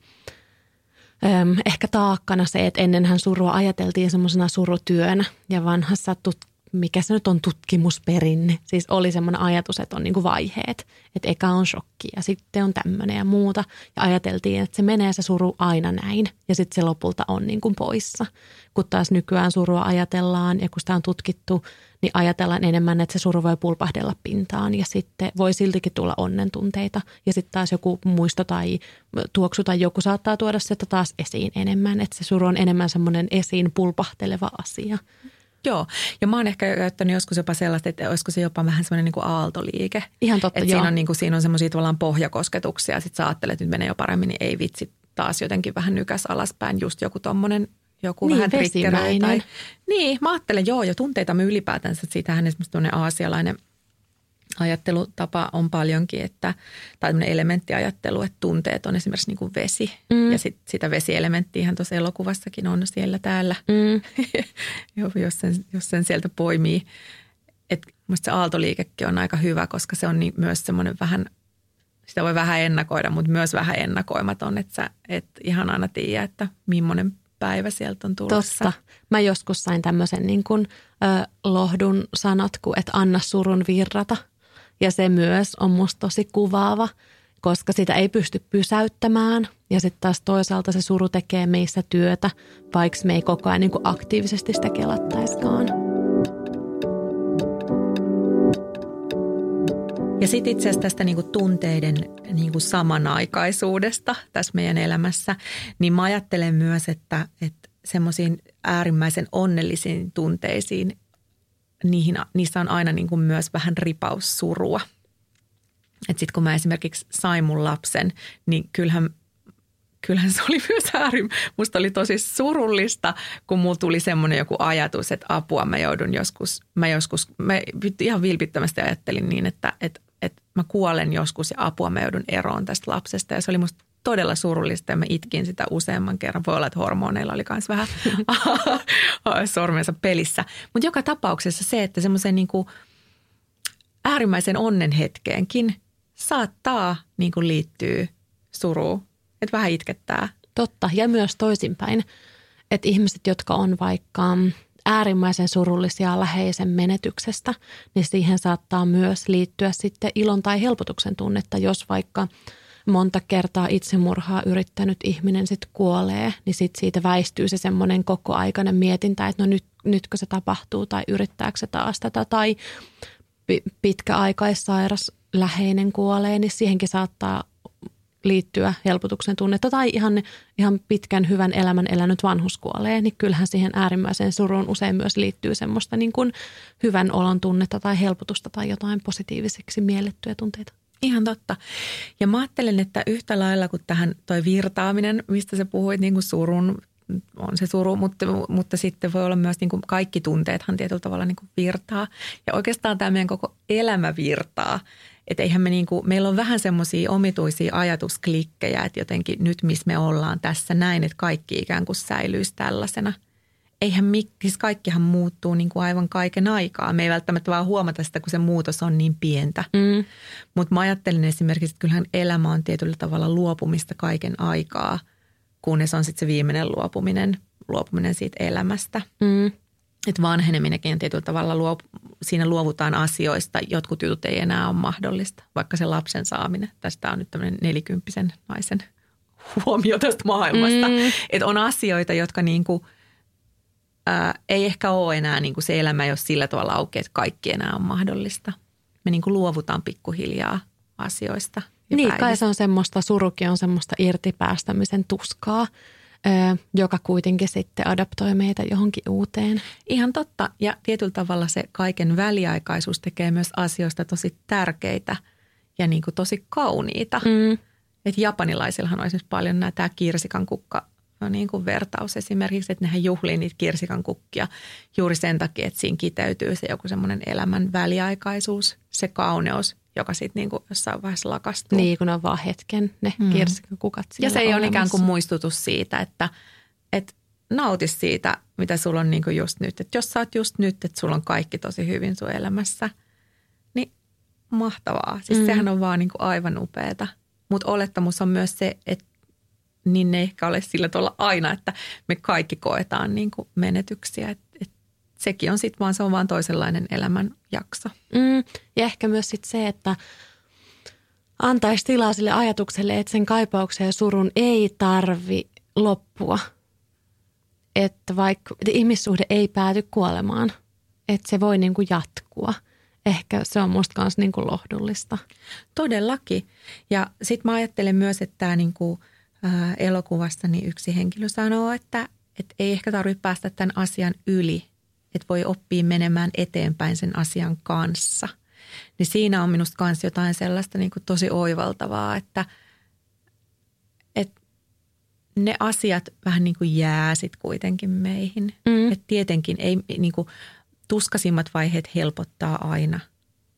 Öm, ehkä taakkana se, että ennenhän surua ajateltiin semmoisena surutyönä ja vanhassa tut- mikä se nyt on tutkimusperinne. Siis oli semmoinen ajatus, että on niinku vaiheet, että eka on shokki ja sitten on tämmöinen ja muuta. Ja ajateltiin, että se menee se suru aina näin ja sitten se lopulta on niinku poissa. Kun taas nykyään surua ajatellaan ja kun sitä on tutkittu, niin ajatellaan enemmän, että se suru voi pulpahdella pintaan ja sitten voi siltikin tulla onnentunteita. Ja sitten taas joku muisto tai tuoksu tai joku saattaa tuoda sitä taas esiin enemmän, että se suru on enemmän semmoinen esiin pulpahteleva asia. Joo, ja mä oon ehkä käyttänyt joskus jopa sellaista, että olisiko se jopa vähän semmoinen niin aaltoliike. Ihan totta, että siinä on, niin kuin, siinä on semmoisia tavallaan pohjakosketuksia, ja sitten sä ajattelet, että nyt menee jo paremmin, niin ei vitsi, taas jotenkin vähän nykäs alaspäin, just joku tommonen joku niin, vähän triggeröi. Tai, niin, mä ajattelen, joo, ja tunteita me ylipäätänsä, siitähän esimerkiksi tuonne aasialainen ajattelutapa on paljonkin, että, tai elementtiajattelu, että tunteet on esimerkiksi niin kuin vesi. Mm. Ja sit, sitä vesielementtiä tuossa elokuvassakin on siellä täällä, mm. jos, sen, jos sen sieltä poimii. Että se aaltoliikekin on aika hyvä, koska se on niin, myös semmoinen vähän, sitä voi vähän ennakoida, mutta myös vähän ennakoimaton, että sä et ihan aina tiedä, että millainen päivä sieltä on tulossa. Totta. Mä joskus sain tämmöisen niin kuin, ö, lohdun sanat, kuin, että anna surun virrata – ja se myös on musta tosi kuvaava, koska sitä ei pysty pysäyttämään. Ja sitten taas toisaalta se suru tekee meissä työtä, vaikka me ei koko ajan niin aktiivisesti sitä kelattaiskaan. Ja sitten itse asiassa tästä niinku tunteiden niinku samanaikaisuudesta tässä meidän elämässä, niin mä ajattelen myös, että, että semmoisiin äärimmäisen onnellisiin tunteisiin niihin, niissä on aina niin kuin myös vähän ripaussurua. Että sitten kun mä esimerkiksi sain mun lapsen, niin kyllähän, kyllähän se oli myös äärin. Musta oli tosi surullista, kun mulla tuli semmoinen joku ajatus, että apua mä joudun joskus, mä joskus, mä ihan vilpittömästi ajattelin niin, että, että, että mä kuolen joskus ja apua mä joudun eroon tästä lapsesta. Ja se oli musta todella surullista ja mä itkin sitä useamman kerran. Voi olla, että hormoneilla oli myös vähän sormensa pelissä. Mutta joka tapauksessa se, että semmoisen niin äärimmäisen onnen hetkeenkin saattaa niin kuin liittyä suruun. Että vähän itkettää. Totta, ja myös toisinpäin. Että ihmiset, jotka on vaikka äärimmäisen surullisia läheisen menetyksestä, niin siihen saattaa myös liittyä sitten ilon tai helpotuksen tunnetta, jos vaikka – monta kertaa itsemurhaa yrittänyt ihminen sitten kuolee, niin sitten siitä väistyy se semmoinen kokoaikainen mietintä, että no nyt, nytkö se tapahtuu tai yrittääkö se taas tätä tai pitkäaikaissairas läheinen kuolee, niin siihenkin saattaa liittyä helpotuksen tunnetta tai ihan, ihan pitkän hyvän elämän elänyt vanhus kuolee, niin kyllähän siihen äärimmäiseen suruun usein myös liittyy semmoista niin kuin hyvän olon tunnetta tai helpotusta tai jotain positiiviseksi miellettyjä tunteita. Ihan totta. Ja mä ajattelen, että yhtä lailla kuin tähän toi virtaaminen, mistä sä puhuit, niin kuin surun, on se suru, mutta, mutta sitten voi olla myös niin kuin kaikki tunteethan tietyllä tavalla niin kuin virtaa. Ja oikeastaan tämä meidän koko elämä virtaa. Että eihän me niin kuin, meillä on vähän semmoisia omituisia ajatusklikkejä, että jotenkin nyt missä me ollaan tässä näin, että kaikki ikään kuin säilyisi tällaisena – eihän siis kaikkihan muuttuu niin kuin aivan kaiken aikaa. Me ei välttämättä vaan huomata sitä, kun se muutos on niin pientä. Mm. Mutta mä ajattelen esimerkiksi, että kyllähän elämä on tietyllä tavalla luopumista kaiken aikaa, kunnes on sitten se viimeinen luopuminen, luopuminen siitä elämästä. Mm. Että vanheneminenkin on tietyllä tavalla, luop, siinä luovutaan asioista, jotkut jutut ei enää ole mahdollista, vaikka se lapsen saaminen. Tästä on nyt tämmöinen nelikymppisen naisen huomio tästä maailmasta. Mm. Että on asioita, jotka niin kuin – ää, ei ehkä ole enää niin kuin se elämä, jos sillä tavalla aukeaa, että kaikki enää on mahdollista. Me niin kuin luovutaan pikkuhiljaa asioista. niin, päivistä. kai se on semmoista, surukin on semmoista irtipäästämisen tuskaa, joka kuitenkin sitten adaptoi meitä johonkin uuteen. Ihan totta. Ja tietyllä tavalla se kaiken väliaikaisuus tekee myös asioista tosi tärkeitä ja niin kuin tosi kauniita. Mm. Et japanilaisillahan on esimerkiksi paljon nämä, tämä kirsikan kukka no niin kuin vertaus esimerkiksi, että nehän juhlii niitä kirsikan kukkia juuri sen takia, että siinä kiteytyy se joku semmoinen elämän väliaikaisuus, se kauneus, joka sitten niin kuin jossain vaiheessa lakastuu. Niin, kun on vaan hetken ne mm. kukat Ja se ei ole ikään kuin muistutus siitä, että, että nautis siitä, mitä sulla on niin kuin just nyt. Että jos sä oot just nyt, että sulla on kaikki tosi hyvin sun elämässä, niin mahtavaa. Siis mm. sehän on vaan niin kuin aivan upeeta. Mutta olettamus on myös se, että niin ne ehkä ole sillä tavalla aina, että me kaikki koetaan niin kuin menetyksiä. Et, et sekin on sitten vaan, se on vaan toisenlainen elämän jakso. Mm, ja ehkä myös sit se, että antaisi tilaa sille ajatukselle, että sen kaipauksen ja surun ei tarvi loppua. Että vaikka että ihmissuhde ei pääty kuolemaan, että se voi niin kuin jatkua. Ehkä se on musta myös niin kuin lohdullista. Todellakin. Ja sitten mä ajattelen myös, että tämä niin kuin – ää, elokuvasta, niin yksi henkilö sanoo, että, että ei ehkä tarvitse päästä tämän asian yli, että voi oppia menemään eteenpäin sen asian kanssa. Niin siinä on minusta myös jotain sellaista niin kuin tosi oivaltavaa, että, että ne asiat vähän niin kuin jää sitten kuitenkin meihin. Mm. Että tietenkin ei niin kuin, tuskasimmat vaiheet helpottaa aina,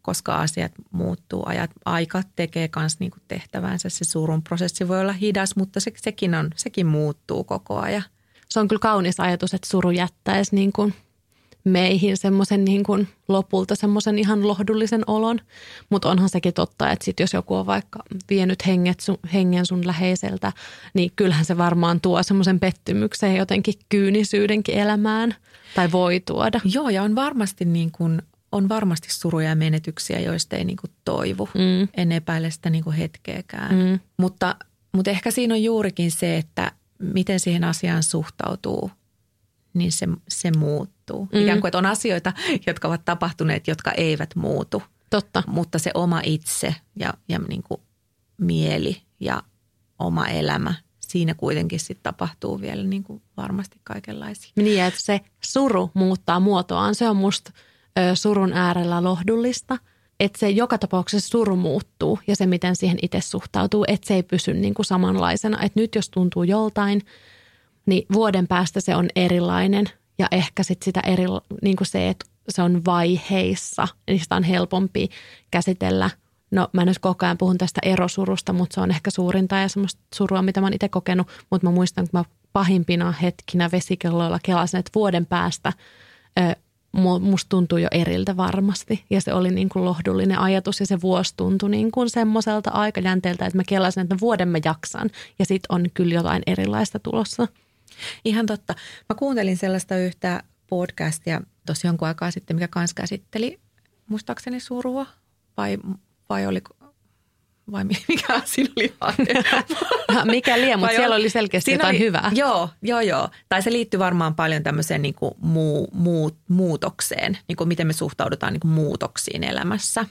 koska asiat muuttuu. Ajat, aika tekee myös niinku tehtävänsä. Se surun prosessi voi olla hidas, mutta se, sekin, on, sekin muuttuu koko ajan. Se on kyllä kaunis ajatus, että suru jättäisi niin kuin meihin semmoisen niin kuin lopulta semmoisen ihan lohdullisen olon. Mutta onhan sekin totta, että sit jos joku on vaikka vienyt henget sun, hengen sun läheiseltä, niin kyllähän se varmaan tuo semmoisen pettymyksen ja jotenkin kyynisyydenkin elämään tai voi tuoda. Joo, ja on varmasti niin kuin on varmasti suruja ja menetyksiä, joista ei niinku toivu. Mm. En epäile sitä niinku hetkeäkään. Mm. Mutta, mutta ehkä siinä on juurikin se, että miten siihen asiaan suhtautuu, niin se, se muuttuu. Mm. Ikään kuin, että on asioita, jotka ovat tapahtuneet, jotka eivät muutu. Totta. Mutta se oma itse ja, ja niin kuin mieli ja oma elämä, siinä kuitenkin sitten tapahtuu vielä niin kuin varmasti kaikenlaisia. Niin, että se suru muuttaa muotoaan. Se on musta – surun äärellä lohdullista, että se joka tapauksessa suru muuttuu ja se, miten siihen itse suhtautuu, että se ei pysy niin kuin samanlaisena. Että nyt jos tuntuu joltain, niin vuoden päästä se on erilainen ja ehkä sitten sitä eri, niin kuin se, että se on vaiheissa, niin sitä on helpompi käsitellä. No mä nyt koko ajan puhun tästä erosurusta, mutta se on ehkä suurinta ja semmoista surua, mitä mä oon itse kokenut. Mutta mä muistan, kun mä pahimpina hetkinä vesikelloilla kelasin, että vuoden päästä musta tuntuu jo eriltä varmasti. Ja se oli niin kuin lohdullinen ajatus ja se vuosi tuntui niin kuin semmoiselta aikajänteeltä, että mä kelasin, että vuoden mä jaksan. Ja sitten on kyllä jotain erilaista tulossa. Ihan totta. Mä kuuntelin sellaista yhtä podcastia tosi jonkun aikaa sitten, mikä kanssa käsitteli muistaakseni surua vai, vai oliko, vai mikä siinä oli Mikä liian, mutta siellä oli selkeästi jotain oli, hyvää. Joo, joo, joo. Tai se liittyy varmaan paljon tämmöiseen niin kuin muu, muu, muutokseen, niin kuin miten me suhtaudutaan niin kuin muutoksiin elämässä.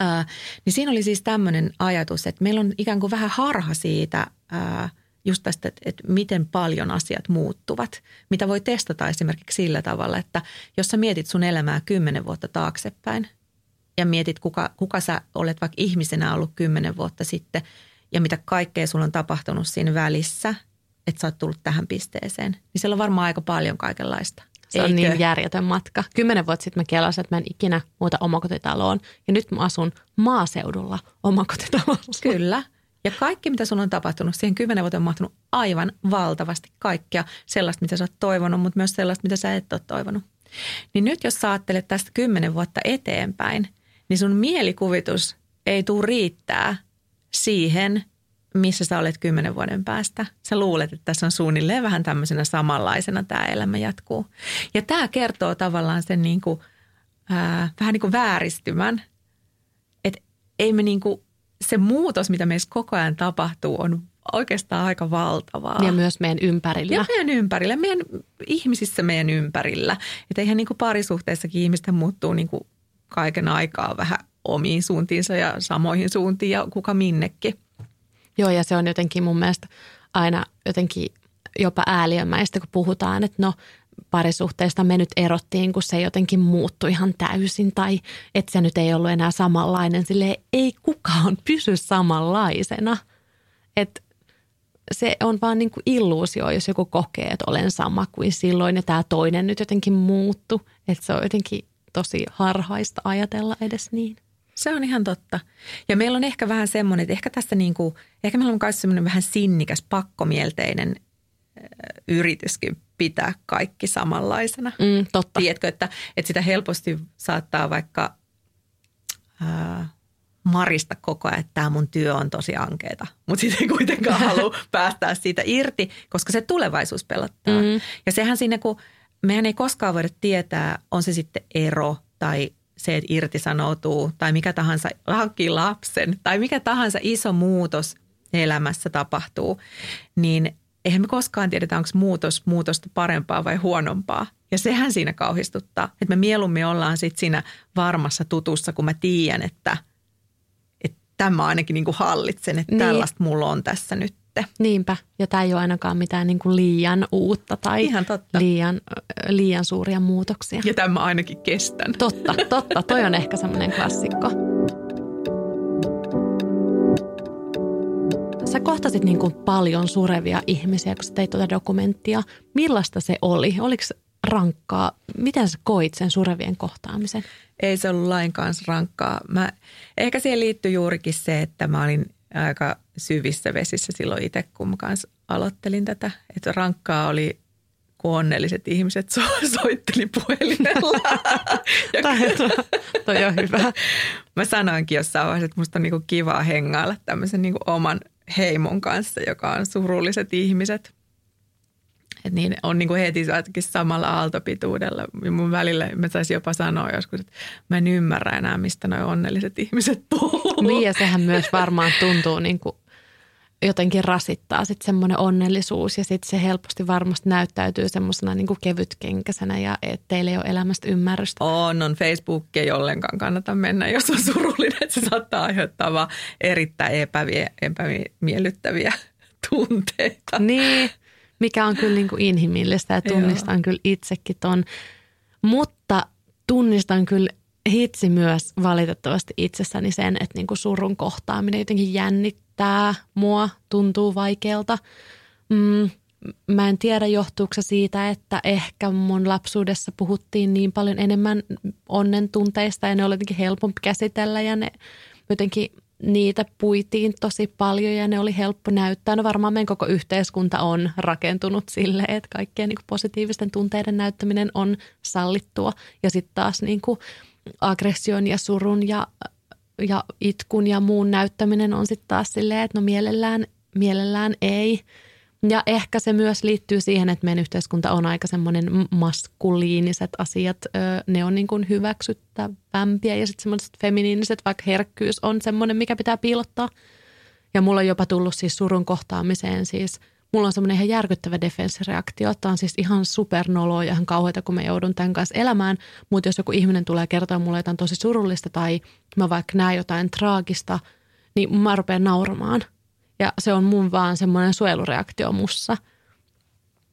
Ää, niin siinä oli siis tämmöinen ajatus, että meillä on ikään kuin vähän harha siitä ää, just tästä, että, että miten paljon asiat muuttuvat. Mitä voi testata esimerkiksi sillä tavalla, että jos sä mietit sun elämää kymmenen vuotta taaksepäin – ja mietit, kuka, kuka sä olet vaikka ihmisenä ollut kymmenen vuotta sitten ja mitä kaikkea sulla on tapahtunut siinä välissä, että sä oot tullut tähän pisteeseen, niin siellä on varmaan aika paljon kaikenlaista. Se Eikö? on niin järjetön matka. Kymmenen vuotta sitten mä kelasin, että mä en ikinä muuta omakotitaloon. Ja nyt mä asun maaseudulla omakotitalossa. Kyllä. Ja kaikki, mitä sun on tapahtunut, siihen kymmenen vuotta on mahtunut aivan valtavasti kaikkea. Sellaista, mitä sä oot toivonut, mutta myös sellaista, mitä sä et ole toivonut. Niin nyt jos sä ajattelet tästä kymmenen vuotta eteenpäin – niin sun mielikuvitus ei tule riittää siihen, missä sä olet kymmenen vuoden päästä. Sä luulet, että tässä on suunnilleen vähän tämmöisenä samanlaisena tämä elämä jatkuu. Ja tämä kertoo tavallaan sen niin kuin, ää, vähän niin kuin vääristymän, että ei me niin kuin, se muutos, mitä meissä koko ajan tapahtuu, on oikeastaan aika valtavaa. Ja myös meidän ympärillä. Ja meidän ympärillä, meidän ihmisissä meidän ympärillä. Että eihän niin kuin parisuhteessakin ihmistä muuttuu niin kuin kaiken aikaa vähän omiin suuntiinsa ja samoihin suuntiin ja kuka minnekin. Joo ja se on jotenkin mun mielestä aina jotenkin jopa ääliömäistä, kun puhutaan, että no parisuhteesta me nyt erottiin, kun se jotenkin muuttui ihan täysin tai että se nyt ei ollut enää samanlainen. Sille ei kukaan pysy samanlaisena. Että se on vaan niin kuin illuusio, jos joku kokee, että olen sama kuin silloin ja tämä toinen nyt jotenkin muuttu. Että se on jotenkin tosi harhaista ajatella edes niin. Se on ihan totta. Ja meillä on ehkä vähän semmoinen, että ehkä tässä niin kuin, ehkä meillä on myös semmoinen vähän sinnikäs, pakkomielteinen yrityskin pitää kaikki samanlaisena. Mm, totta. Tiedätkö, että, että sitä helposti saattaa vaikka ää, marista koko ajan, että tämä mun työ on tosi ankeeta. Mutta sitten ei kuitenkaan halua päästää siitä irti, koska se tulevaisuus pelottaa. Mm. Ja sehän siinä, kun mehän ei koskaan voida tietää, on se sitten ero tai se, että irtisanoutuu tai mikä tahansa hankkii lapsen tai mikä tahansa iso muutos elämässä tapahtuu, niin eihän me koskaan tiedetä, onko muutos muutosta parempaa vai huonompaa. Ja sehän siinä kauhistuttaa, että me mieluummin ollaan sitten siinä varmassa tutussa, kun mä tiedän, että, että tämä ainakin niin kuin hallitsen, että niin. tällaista mulla on tässä nyt sitten. Niinpä, ja tämä ei ole ainakaan mitään niin kuin liian uutta tai Ihan totta. Liian, liian suuria muutoksia. Ja tämä ainakin kestän. Totta, totta. Toi on ehkä semmoinen klassikko. Sä kohtasit niin kuin paljon surevia ihmisiä, kun sä teit tuota dokumenttia. Millaista se oli? Oliko rankkaa. Miten sä koit sen surevien kohtaamisen? Ei se ollut lainkaan rankkaa. Mä, ehkä siihen liittyy juurikin se, että mä olin aika syvissä vesissä silloin itse, kun mä kanssa aloittelin tätä. Että rankkaa oli kun onnelliset ihmiset so, soitteli puhelimella. Toi on hyvä. Mä sanoinkin jossain vaiheessa, että musta on niinku kivaa hengailla tämmöisen niinku oman heimon kanssa, joka on surulliset ihmiset. Et niin on niinku heti samalla aaltopituudella. Mun välillä mä saisin jopa sanoa joskus, että mä en ymmärrä enää, mistä nuo onnelliset ihmiset puhuu. Niin ja sehän myös varmaan tuntuu niin kuin jotenkin rasittaa sitten semmoinen onnellisuus ja sitten se helposti varmasti näyttäytyy semmoisena niin kevytkenkäisenä ja että teillä ei ole elämästä ymmärrystä. On, on Facebook ei ollenkaan kannata mennä, jos on surullinen, että se saattaa aiheuttaa vaan erittäin epävie, epämiellyttäviä tunteita. Niin, mikä on kyllä niin kuin inhimillistä ja tunnistan Joo. kyllä itsekin ton. Mutta tunnistan kyllä hitsi myös valitettavasti itsessäni sen, että niin kuin surun kohtaaminen jotenkin jännittää mua, tuntuu vaikealta. Mm, mä en tiedä johtuuko siitä, että ehkä mun lapsuudessa puhuttiin niin paljon enemmän onnen tunteista ja ne oli jotenkin helpompi käsitellä ja ne jotenkin niitä puitiin tosi paljon ja ne oli helppo näyttää. No varmaan meidän koko yhteiskunta on rakentunut sille, että kaikkien niin positiivisten tunteiden näyttäminen on sallittua. Ja sitten taas niin kuin aggression ja surun ja, ja itkun ja muun näyttäminen on sitten taas silleen, että no mielellään, mielellään ei. Ja ehkä se myös liittyy siihen, että meidän yhteiskunta on aika semmoinen maskuliiniset asiat, ne on niin kuin hyväksyttävämpiä ja sitten semmoiset feminiiniset, vaikka herkkyys on semmoinen, mikä pitää piilottaa. Ja mulla on jopa tullut siis surun kohtaamiseen siis – mulla on semmoinen ihan järkyttävä defenssireaktio. Tämä on siis ihan supernoloa ja ihan kauheita, kun mä joudun tämän kanssa elämään. Mutta jos joku ihminen tulee kertoa mulle jotain tosi surullista tai mä vaikka näen jotain traagista, niin mä rupean nauramaan. Ja se on mun vaan semmoinen suojelureaktio mussa.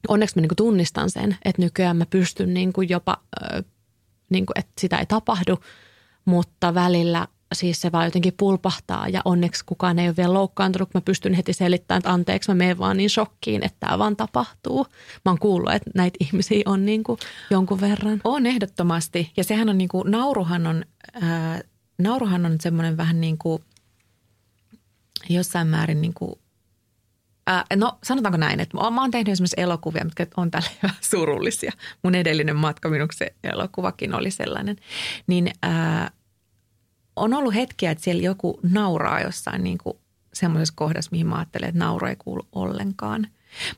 Onneksi mä niinku tunnistan sen, että nykyään mä pystyn niinku jopa, äh, niinku, että sitä ei tapahdu, mutta välillä – siis se vaan jotenkin pulpahtaa ja onneksi kukaan ei ole vielä loukkaantunut, mä pystyn heti selittämään, että anteeksi, mä menen vaan niin shokkiin, että tämä vaan tapahtuu. Mä oon kuullut, että näitä ihmisiä on niin kuin jonkun verran. On ehdottomasti ja sehän on niin kuin, nauruhan on, ää, nauruhan on semmoinen vähän niin kuin jossain määrin niin kuin no sanotaanko näin, että mä oon tehnyt esimerkiksi elokuvia, mitkä on tällä surullisia. Mun edellinen matka minuksi se elokuvakin oli sellainen. Niin on ollut hetkiä, että siellä joku nauraa jossain niin kuin semmoisessa kohdassa, mihin mä ajattelen, että nauru ei kuulu ollenkaan.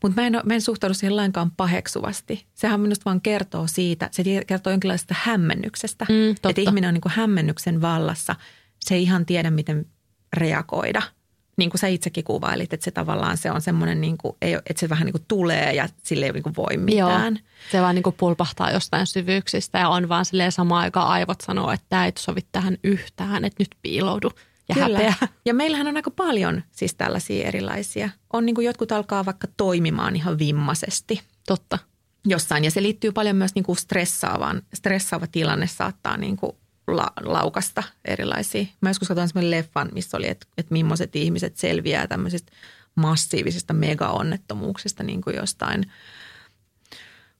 Mutta mä en, mä en suhtaudu siihen lainkaan paheksuvasti. Sehän minusta vaan kertoo siitä, se kertoo jonkinlaisesta hämmennyksestä. Mm, että ihminen on niin kuin hämmennyksen vallassa. Se ei ihan tiedä, miten reagoida – niin kuin sä itsekin kuvailit, että se tavallaan se on semmoinen, niin kuin, että se vähän niin kuin tulee ja sille ei niin kuin voi mitään. Joo, se vaan niin kuin pulpahtaa jostain syvyyksistä ja on vaan silleen samaan aikaan aivot sanoo, että tämä ei sovi tähän yhtään, että nyt piiloudu ja Kyllä. häpeä. Ja meillähän on aika paljon siis tällaisia erilaisia. On niin kuin jotkut alkaa vaikka toimimaan ihan vimmaisesti. Totta. Jossain ja se liittyy paljon myös niin kuin stressaavaan. Stressaava tilanne saattaa niin kuin la, laukasta erilaisia. Mä joskus katsoin semmoinen leffan, missä oli, että, että millaiset ihmiset selviää tämmöisistä massiivisista mega-onnettomuuksista, niin kuin jostain,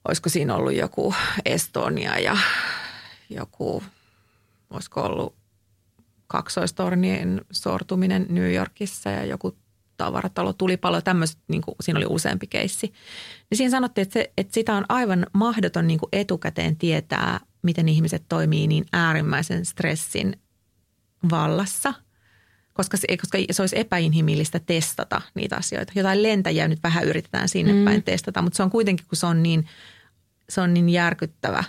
olisiko siinä ollut joku Estonia ja joku, olisiko ollut kaksoistornien sortuminen New Yorkissa ja joku tavaratalo, tulipalo, tämmöiset, niin kuin, siinä oli useampi keissi. Niin siinä sanottiin, että, se, että sitä on aivan mahdoton niin kuin etukäteen tietää, miten ihmiset toimii niin äärimmäisen stressin vallassa, koska se, koska se olisi epäinhimillistä testata niitä asioita. Jotain lentäjiä nyt vähän yritetään sinne mm. päin testata, mutta se on kuitenkin, kun se on niin, se on niin järkyttävä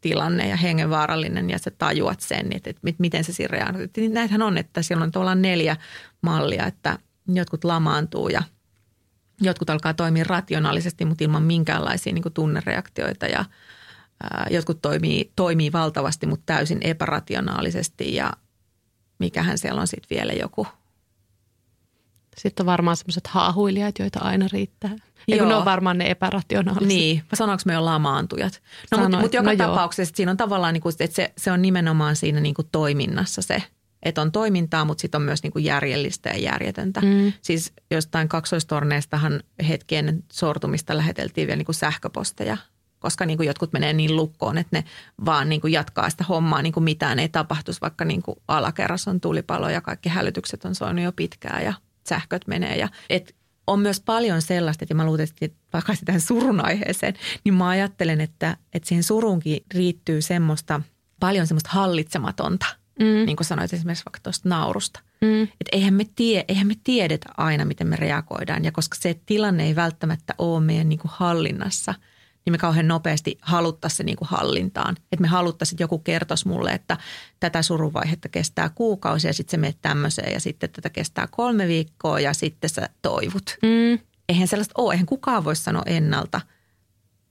tilanne ja hengenvaarallinen ja sä tajuat sen, että, että miten se siinä reagoi. Niin näitähän on, että siellä on tavallaan neljä mallia, että jotkut lamaantuu ja jotkut alkaa toimia rationaalisesti, mutta ilman minkäänlaisia niin tunnereaktioita ja – Jotkut toimii, toimii valtavasti, mutta täysin epärationaalisesti ja mikähän siellä on sitten vielä joku. Sitten on varmaan semmoiset haahuilijat, joita aina riittää. Joo. ne on varmaan ne epärationaaliset. Niin, sanoinko me jo lamaantujat? No, mutta mut joka no tapauksessa siinä on tavallaan, niin kuin, että se, se on nimenomaan siinä niin kuin toiminnassa se, että on toimintaa, mutta sitten on myös niin kuin järjellistä ja järjetöntä. Mm. Siis jostain kaksoistorneestahan hetki ennen sortumista läheteltiin vielä niin kuin sähköposteja koska niin kuin jotkut menee niin lukkoon, että ne vaan niin kuin jatkaa sitä hommaa, niin kuin mitään ei tapahtuisi, vaikka niin kuin alakerras on tulipalo ja kaikki hälytykset on soinut jo pitkään ja sähköt menee. Ja, et on myös paljon sellaista, että mä luulen, että vaikka tähän surun aiheeseen, niin mä ajattelen, että, että siihen surunkin riittyy semmoista, paljon semmoista hallitsematonta, mm. niin kuin sanoit esimerkiksi vaikka tuosta naurusta. Mm. Että eihän me, tie, eihän me tiedetä aina, miten me reagoidaan ja koska se tilanne ei välttämättä ole meidän niin kuin hallinnassa – niin me kauhean nopeasti haluttaisiin se niin kuin hallintaan. Että me haluttaisiin, että joku kertoisi mulle, että tätä suruvaihetta kestää kuukausi ja sitten se menee tämmöiseen ja sitten tätä kestää kolme viikkoa ja sitten sä toivut. Mm. Eihän sellaista ole, eihän kukaan voi sanoa ennalta,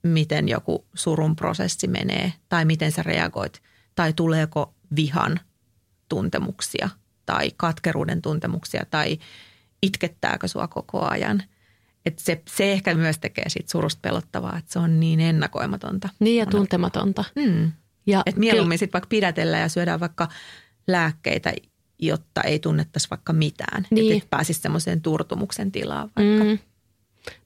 miten joku surun prosessi menee tai miten sä reagoit tai tuleeko vihan tuntemuksia tai katkeruuden tuntemuksia tai itkettääkö sua koko ajan – että se, se ehkä myös tekee siitä surusta pelottavaa, että se on niin ennakoimatonta. Niin ja tuntematonta. Mm. Ja että mieluummin sitten vaikka pidätellään ja syödään vaikka lääkkeitä, jotta ei tunnettaisi vaikka mitään. Niin. Että pääsisi semmoiseen turtumuksen tilaan vaikka. Mm.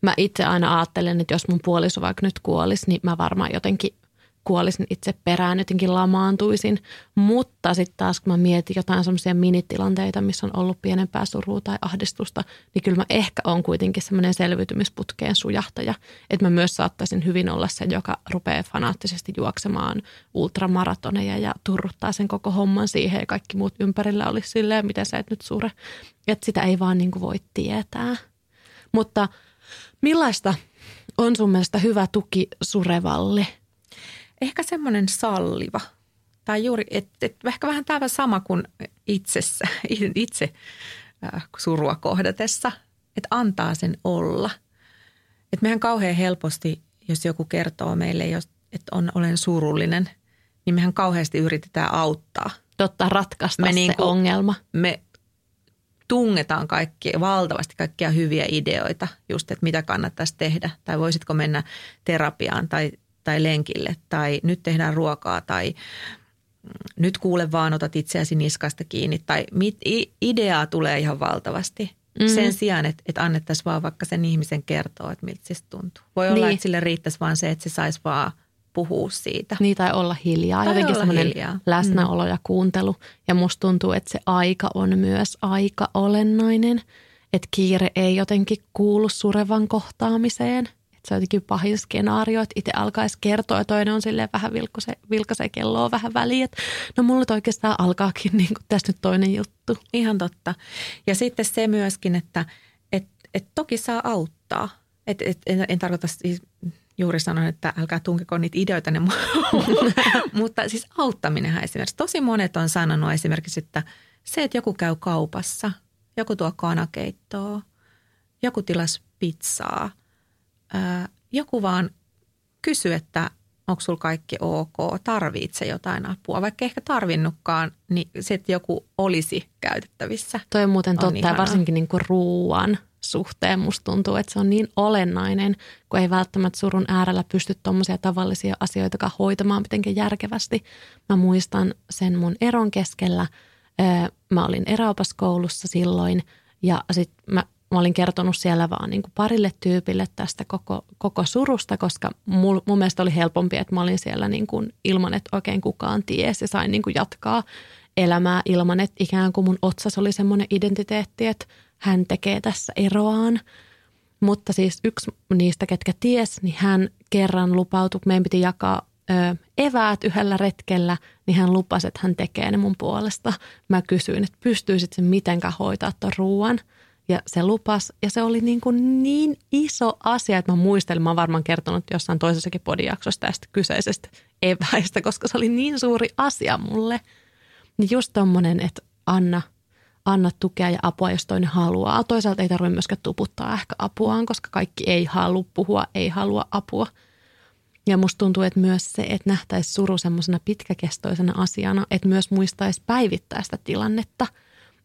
Mä itse aina ajattelen, että jos mun puoliso vaikka nyt kuolisi, niin mä varmaan jotenkin kuolisin itse perään, jotenkin lamaantuisin. Mutta sitten taas kun mä mietin jotain semmoisia minitilanteita, missä on ollut pienempää surua tai ahdistusta, niin kyllä mä ehkä on kuitenkin semmoinen selviytymisputkeen sujahtaja. Että mä myös saattaisin hyvin olla se, joka rupeaa fanaattisesti juoksemaan ultramaratoneja ja turruttaa sen koko homman siihen ja kaikki muut ympärillä olisi silleen, mitä sä et nyt sure. Että sitä ei vaan niin kuin voi tietää. Mutta millaista on sun mielestä hyvä tuki surevalle – ehkä semmoinen salliva. Tai juuri, että et ehkä vähän tämä sama kuin itsessä, itse äh, surua kohdatessa, että antaa sen olla. Että mehän kauhean helposti, jos joku kertoo meille, jos, että on, olen surullinen, niin mehän kauheasti yritetään auttaa. Totta, ratkaista me se niin kuin, ongelma. Me tungetaan kaikki, valtavasti kaikkia hyviä ideoita, just että mitä kannattaisi tehdä. Tai voisitko mennä terapiaan tai tai lenkille tai nyt tehdään ruokaa tai mm, nyt kuule vaan otat itseäsi niskasta kiinni tai mit, ideaa tulee ihan valtavasti. Mm. Sen sijaan, että, että annettaisiin vaan vaikka sen ihmisen kertoa, että miltä se tuntuu. Voi niin. olla, että sille riittäisi vaan se, että se saisi vaan puhua siitä. Niin tai olla hiljaa. Tai Jotenkin semmoinen hiljaa. läsnäolo mm. ja kuuntelu. Ja musta tuntuu, että se aika on myös aika olennainen. Että kiire ei jotenkin kuulu surevan kohtaamiseen – se on jotenkin pahin skenaario, että itse alkaisi kertoa ja toinen on silleen vähän vilkase, vilkaisee kelloa vähän väliin, että no mulla oikeastaan alkaakin niin kuin tässä nyt toinen juttu. Ihan totta. Ja sitten se myöskin, että et, et toki saa auttaa. Et, et, en, en tarkoita siis juuri sanon, että älkää tunkeko niitä ideoita, ne mutta siis auttaminenhan esimerkiksi. Tosi monet on sanonut esimerkiksi, että se, että joku käy kaupassa, joku tuo kanakeittoa, joku tilas pizzaa – joku vaan kysy, että onko sulla kaikki ok, tarvitse jotain apua, vaikka ehkä tarvinnutkaan, niin se, että joku olisi käytettävissä. Toi on muuten on totta, ihanaa. varsinkin niin kuin ruuan suhteen musta tuntuu, että se on niin olennainen, kun ei välttämättä surun äärellä pysty tuommoisia tavallisia asioita hoitamaan mitenkään järkevästi. Mä muistan sen mun eron keskellä. Mä olin eräopaskoulussa silloin ja sitten mä mä olin kertonut siellä vaan niin kuin parille tyypille tästä koko, koko surusta, koska mul, mun mielestä oli helpompi, että mä olin siellä niin kuin ilman, että oikein kukaan tiesi ja sain niin kuin jatkaa elämää ilman, että ikään kuin mun otsas oli semmoinen identiteetti, että hän tekee tässä eroaan. Mutta siis yksi niistä, ketkä ties, niin hän kerran lupautui, meidän piti jakaa ö, eväät yhdellä retkellä, niin hän lupasi, että hän tekee ne mun puolesta. Mä kysyin, että pystyisit sen mitenkään hoitaa tuon ruoan – ja se lupas, ja se oli niin, kuin niin iso asia, että mä muistelin, mä varmaan kertonut jossain toisessakin podijaksossa tästä kyseisestä eväistä, koska se oli niin suuri asia mulle. Niin just tommonen, että anna, anna tukea ja apua, jos toinen haluaa. Toisaalta ei tarvitse myöskään tuputtaa ehkä apuaan, koska kaikki ei halua puhua, ei halua apua. Ja musta tuntuu, että myös se, että nähtäisi suru semmoisena pitkäkestoisena asiana, että myös muistaisi päivittää sitä tilannetta.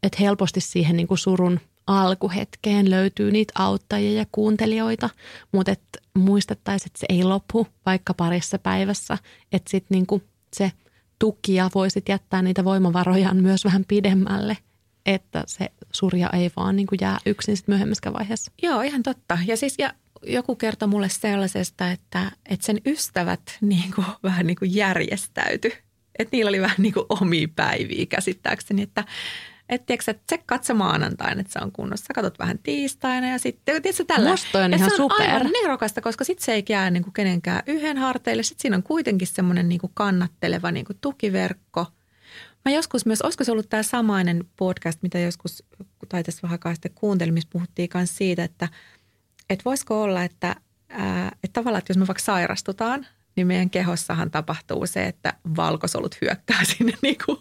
Että helposti siihen niin kuin surun alkuhetkeen löytyy niitä auttajia ja kuuntelijoita, mutta et muistettaisiin, että se ei loppu vaikka parissa päivässä, että sitten niinku se tukija voisit jättää niitä voimavarojaan myös vähän pidemmälle, että se surja ei vaan niinku jää yksin sitten myöhemmässä vaiheessa. Joo, ihan totta. Ja siis ja joku kertoi mulle sellaisesta, että, että sen ystävät niin kuin, vähän niin kuin järjestäytyi. Että niillä oli vähän niin kuin omia päiviä käsittääkseni, että että tiedätkö, että tsekkaat se maanantaina, että se on kunnossa. Sä katsot vähän tiistaina ja sitten, tiedätkö, tällä. Musta on ja ihan se on super. aivan nerokasta, koska sitten se ei jää niin kuin kenenkään yhden harteille. Sitten siinä on kuitenkin semmoinen niin kuin kannatteleva niin kuin tukiverkko. Mä joskus myös, olisiko se ollut tämä samainen podcast, mitä joskus, tai tässä vähän aikaa sitten kuuntelin, missä puhuttiin myös siitä, että, että voisiko olla, että, ää, että tavallaan, että jos me vaikka sairastutaan, niin meidän kehossahan tapahtuu se, että valkosolut hyökkää sinne niin kuin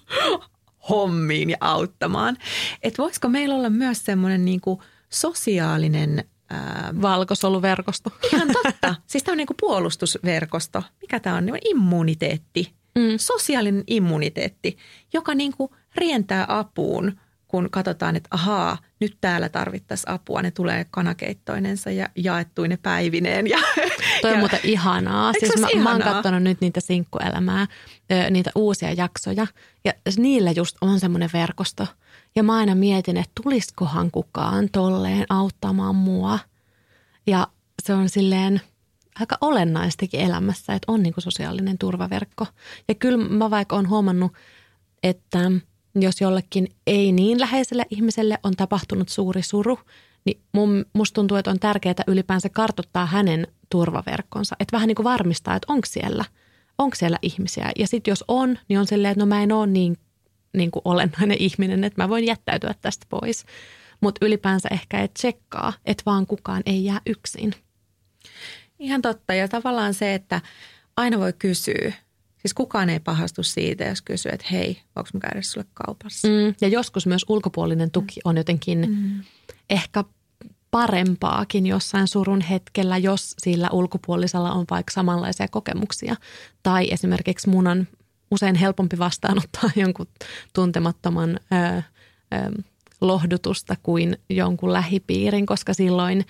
hommiin ja auttamaan. Että voisiko meillä olla myös semmoinen niin kuin sosiaalinen ää, Valkosoluverkosto. Ihan totta. Siis tämä on niinku puolustusverkosto. Mikä tämä on? Niin Immuniteetti. Mm. Sosiaalinen immuniteetti, joka niinku rientää apuun, kun katsotaan, että ahaa, nyt täällä tarvittaisiin apua. Ne tulee kanakeittoinensa ja jaettuine päivineen. Ja, Toi on ja, muuten ihanaa. Siis mä, olisi mä oon ihanaa? katsonut nyt niitä sinkkuelämää, niitä uusia jaksoja. Ja niillä just on semmoinen verkosto. Ja mä aina mietin, että tuliskohan kukaan tolleen auttamaan mua. Ja se on silleen aika olennaistakin elämässä, että on niinku sosiaalinen turvaverkko. Ja kyllä mä vaikka on huomannut, että jos jollekin ei niin läheiselle ihmiselle on tapahtunut suuri suru, niin mun, musta tuntuu, että on tärkeää ylipäänsä kartoittaa hänen turvaverkkonsa. Että vähän niin kuin varmistaa, että onko siellä, onko siellä ihmisiä. Ja sitten jos on, niin on silleen, että no mä en ole niin, niin kuin olennainen ihminen, että mä voin jättäytyä tästä pois. Mutta ylipäänsä ehkä et tsekkaa, että vaan kukaan ei jää yksin. Ihan totta. Ja tavallaan se, että aina voi kysyä. Siis kukaan ei pahastu siitä, jos kysyy, että hei, voiko mä käydä sulle kaupassa? Mm. Ja joskus myös ulkopuolinen tuki on jotenkin Mm. ehkä parempaakin jossain surun hetkellä, jos sillä ulkopuolisella on vaikka samanlaisia kokemuksia. Tai esimerkiksi mun on usein helpompi vastaanottaa jonkun tuntemattoman ö, ö, lohdutusta kuin jonkun lähipiirin, koska silloin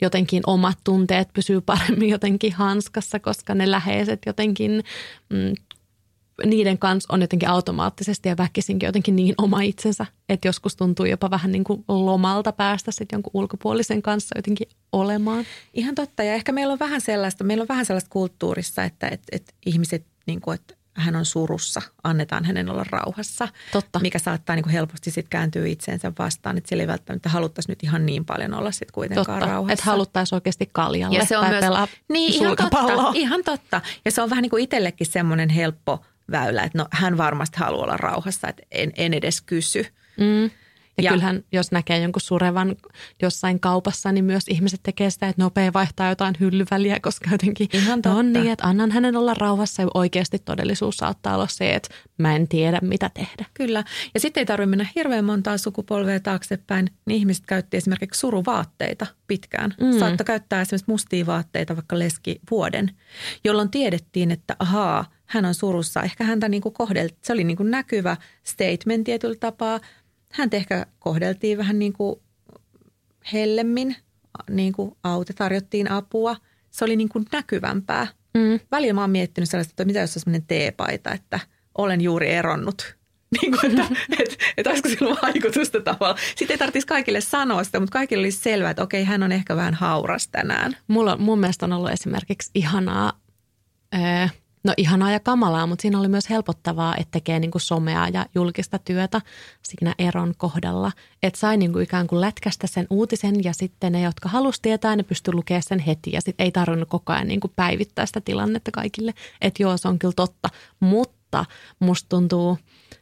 jotenkin omat tunteet pysyy paremmin jotenkin hanskassa, koska ne läheiset jotenkin mm, niiden kanssa on jotenkin automaattisesti ja väkisinkin jotenkin niin oma itsensä, että joskus tuntuu jopa vähän niin kuin lomalta päästä sitten jonkun ulkopuolisen kanssa jotenkin olemaan. Ihan totta. Ja ehkä meillä on vähän sellaista, meillä on vähän sellaista kulttuurissa, että, että, että ihmiset, niin kuin, että hän on surussa, annetaan hänen olla rauhassa. Totta. Mikä saattaa niin kuin helposti sitten kääntyä itseensä vastaan, että sillä ei välttämättä haluttaisi nyt ihan niin paljon olla sitten kuitenkaan Totta, rauhassa. että haluttaisiin oikeasti kaljalle Ja se on tai myös, pelaa niin, ihan totta, ihan totta. Ja se on vähän niin kuin itsellekin semmoinen helppo väylä, että no hän varmasti haluaa olla rauhassa, että en, en edes kysy. Mm. Ja, Ja- kyllähän, jos näkee jonkun surevan jossain kaupassa, niin myös ihmiset tekee sitä, että nopea vaihtaa jotain hyllyväliä, koska jotenkin Ihan totta. niin, että annan hänen olla rauhassa ja oikeasti todellisuus saattaa olla se, että mä en tiedä mitä tehdä. Kyllä. Ja sitten ei tarvitse mennä hirveän montaa sukupolvea taaksepäin, niin ihmiset käytti esimerkiksi suruvaatteita pitkään. Mm. Saattoi käyttää esimerkiksi mustia vaatteita vaikka leski vuoden, jolloin tiedettiin, että ahaa, hän on surussa. Ehkä häntä niin kuin kohdeltiin, se oli niin kuin näkyvä statement tietyllä tapaa. Häntä ehkä kohdeltiin vähän niin kuin hellemmin, niin kuin aute tarjottiin apua. Se oli niin kuin näkyvämpää. Mm. Välillä mä oon miettinyt sellaista, että mitä jos on sellainen teepaita, että olen juuri eronnut. Niin kuin, että et, et olisiko sillä vaikutusta tavalla. Sitten ei tarvitsisi kaikille sanoa sitä, mutta kaikille olisi selvää, että okei, hän on ehkä vähän hauras tänään. Mulla, on- mun mielestä on ollut esimerkiksi ihanaa, öö, no ihanaa ja kamalaa, mutta siinä oli myös helpottavaa, että tekee niin kuin somea ja julkista työtä siinä eron kohdalla. Että sai niin kuin ikään kuin lätkästä sen uutisen ja sitten ne, jotka halusi tietää, ne pystyi lukemaan sen heti ja sitten ei tarvinnut koko ajan niin kuin päivittää sitä tilannetta kaikille. Että joo, se on kyllä totta, mutta musta tuntuu,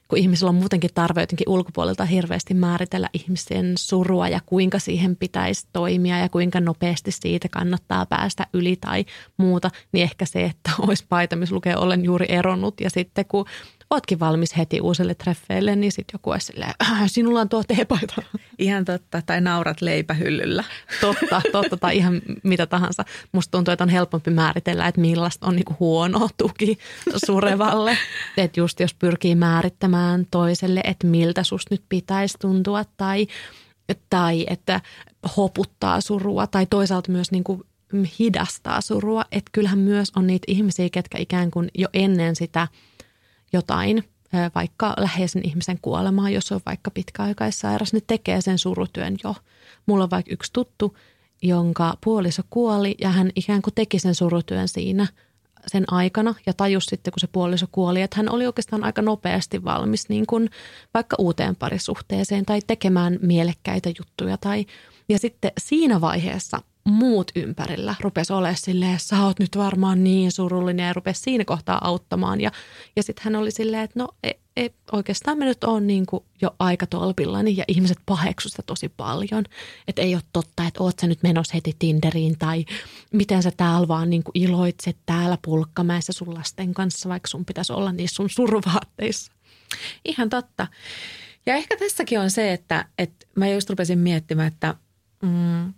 kun ihmisillä on muutenkin tarve jotenkin ulkopuolelta hirveästi määritellä ihmisen surua ja kuinka siihen pitäisi toimia ja kuinka nopeasti siitä kannattaa päästä yli tai muuta, niin ehkä se, että olisi paita, missä lukee olen juuri eronnut ja sitten kun ootkin valmis heti uusille treffeille, niin sitten joku olisi silleen, "Äh, sinulla on tuo teepaita. Ihan totta. Tai naurat leipähyllyllä. Totta, totta tai ihan mitä tahansa. Musta tuntuu, että on helpompi määritellä, että millaista on niinku huono tuki surevalle. Että just jos pyrkii määrittämään toiselle, että miltä susta nyt pitäisi tuntua tai, tai että hoputtaa surua tai toisaalta myös niinku hidastaa surua. Että kyllähän myös on niitä ihmisiä, ketkä ikään kuin jo ennen sitä jotain, vaikka läheisen ihmisen kuolemaa, jos on vaikka pitkäaikaissairas, ne tekee sen surutyön jo. Mulla on vaikka yksi tuttu, jonka puoliso kuoli ja hän ikään kuin teki sen surutyön siinä sen aikana ja tajus sitten, kun se puoliso kuoli, että hän oli oikeastaan aika nopeasti valmis niin kuin vaikka uuteen parisuhteeseen tai tekemään mielekkäitä juttuja. Tai, ja sitten siinä vaiheessa muut ympärillä rupesi olemaan silleen, sä oot nyt varmaan niin surullinen ja rupesi siinä kohtaa auttamaan. Ja, ja sitten hän oli silleen, että no e, e, oikeastaan me nyt on niin kuin jo aika tolpillani ja ihmiset paheksu sitä tosi paljon. Että ei ole totta, että oot sä nyt menossa heti Tinderiin tai miten sä täällä vaan niin kuin iloitset täällä pulkkamäessä sun lasten kanssa, vaikka sun pitäisi olla niissä sun survaatteissa. Ihan totta. Ja ehkä tässäkin on se, että, että mä just rupesin miettimään, että mm, –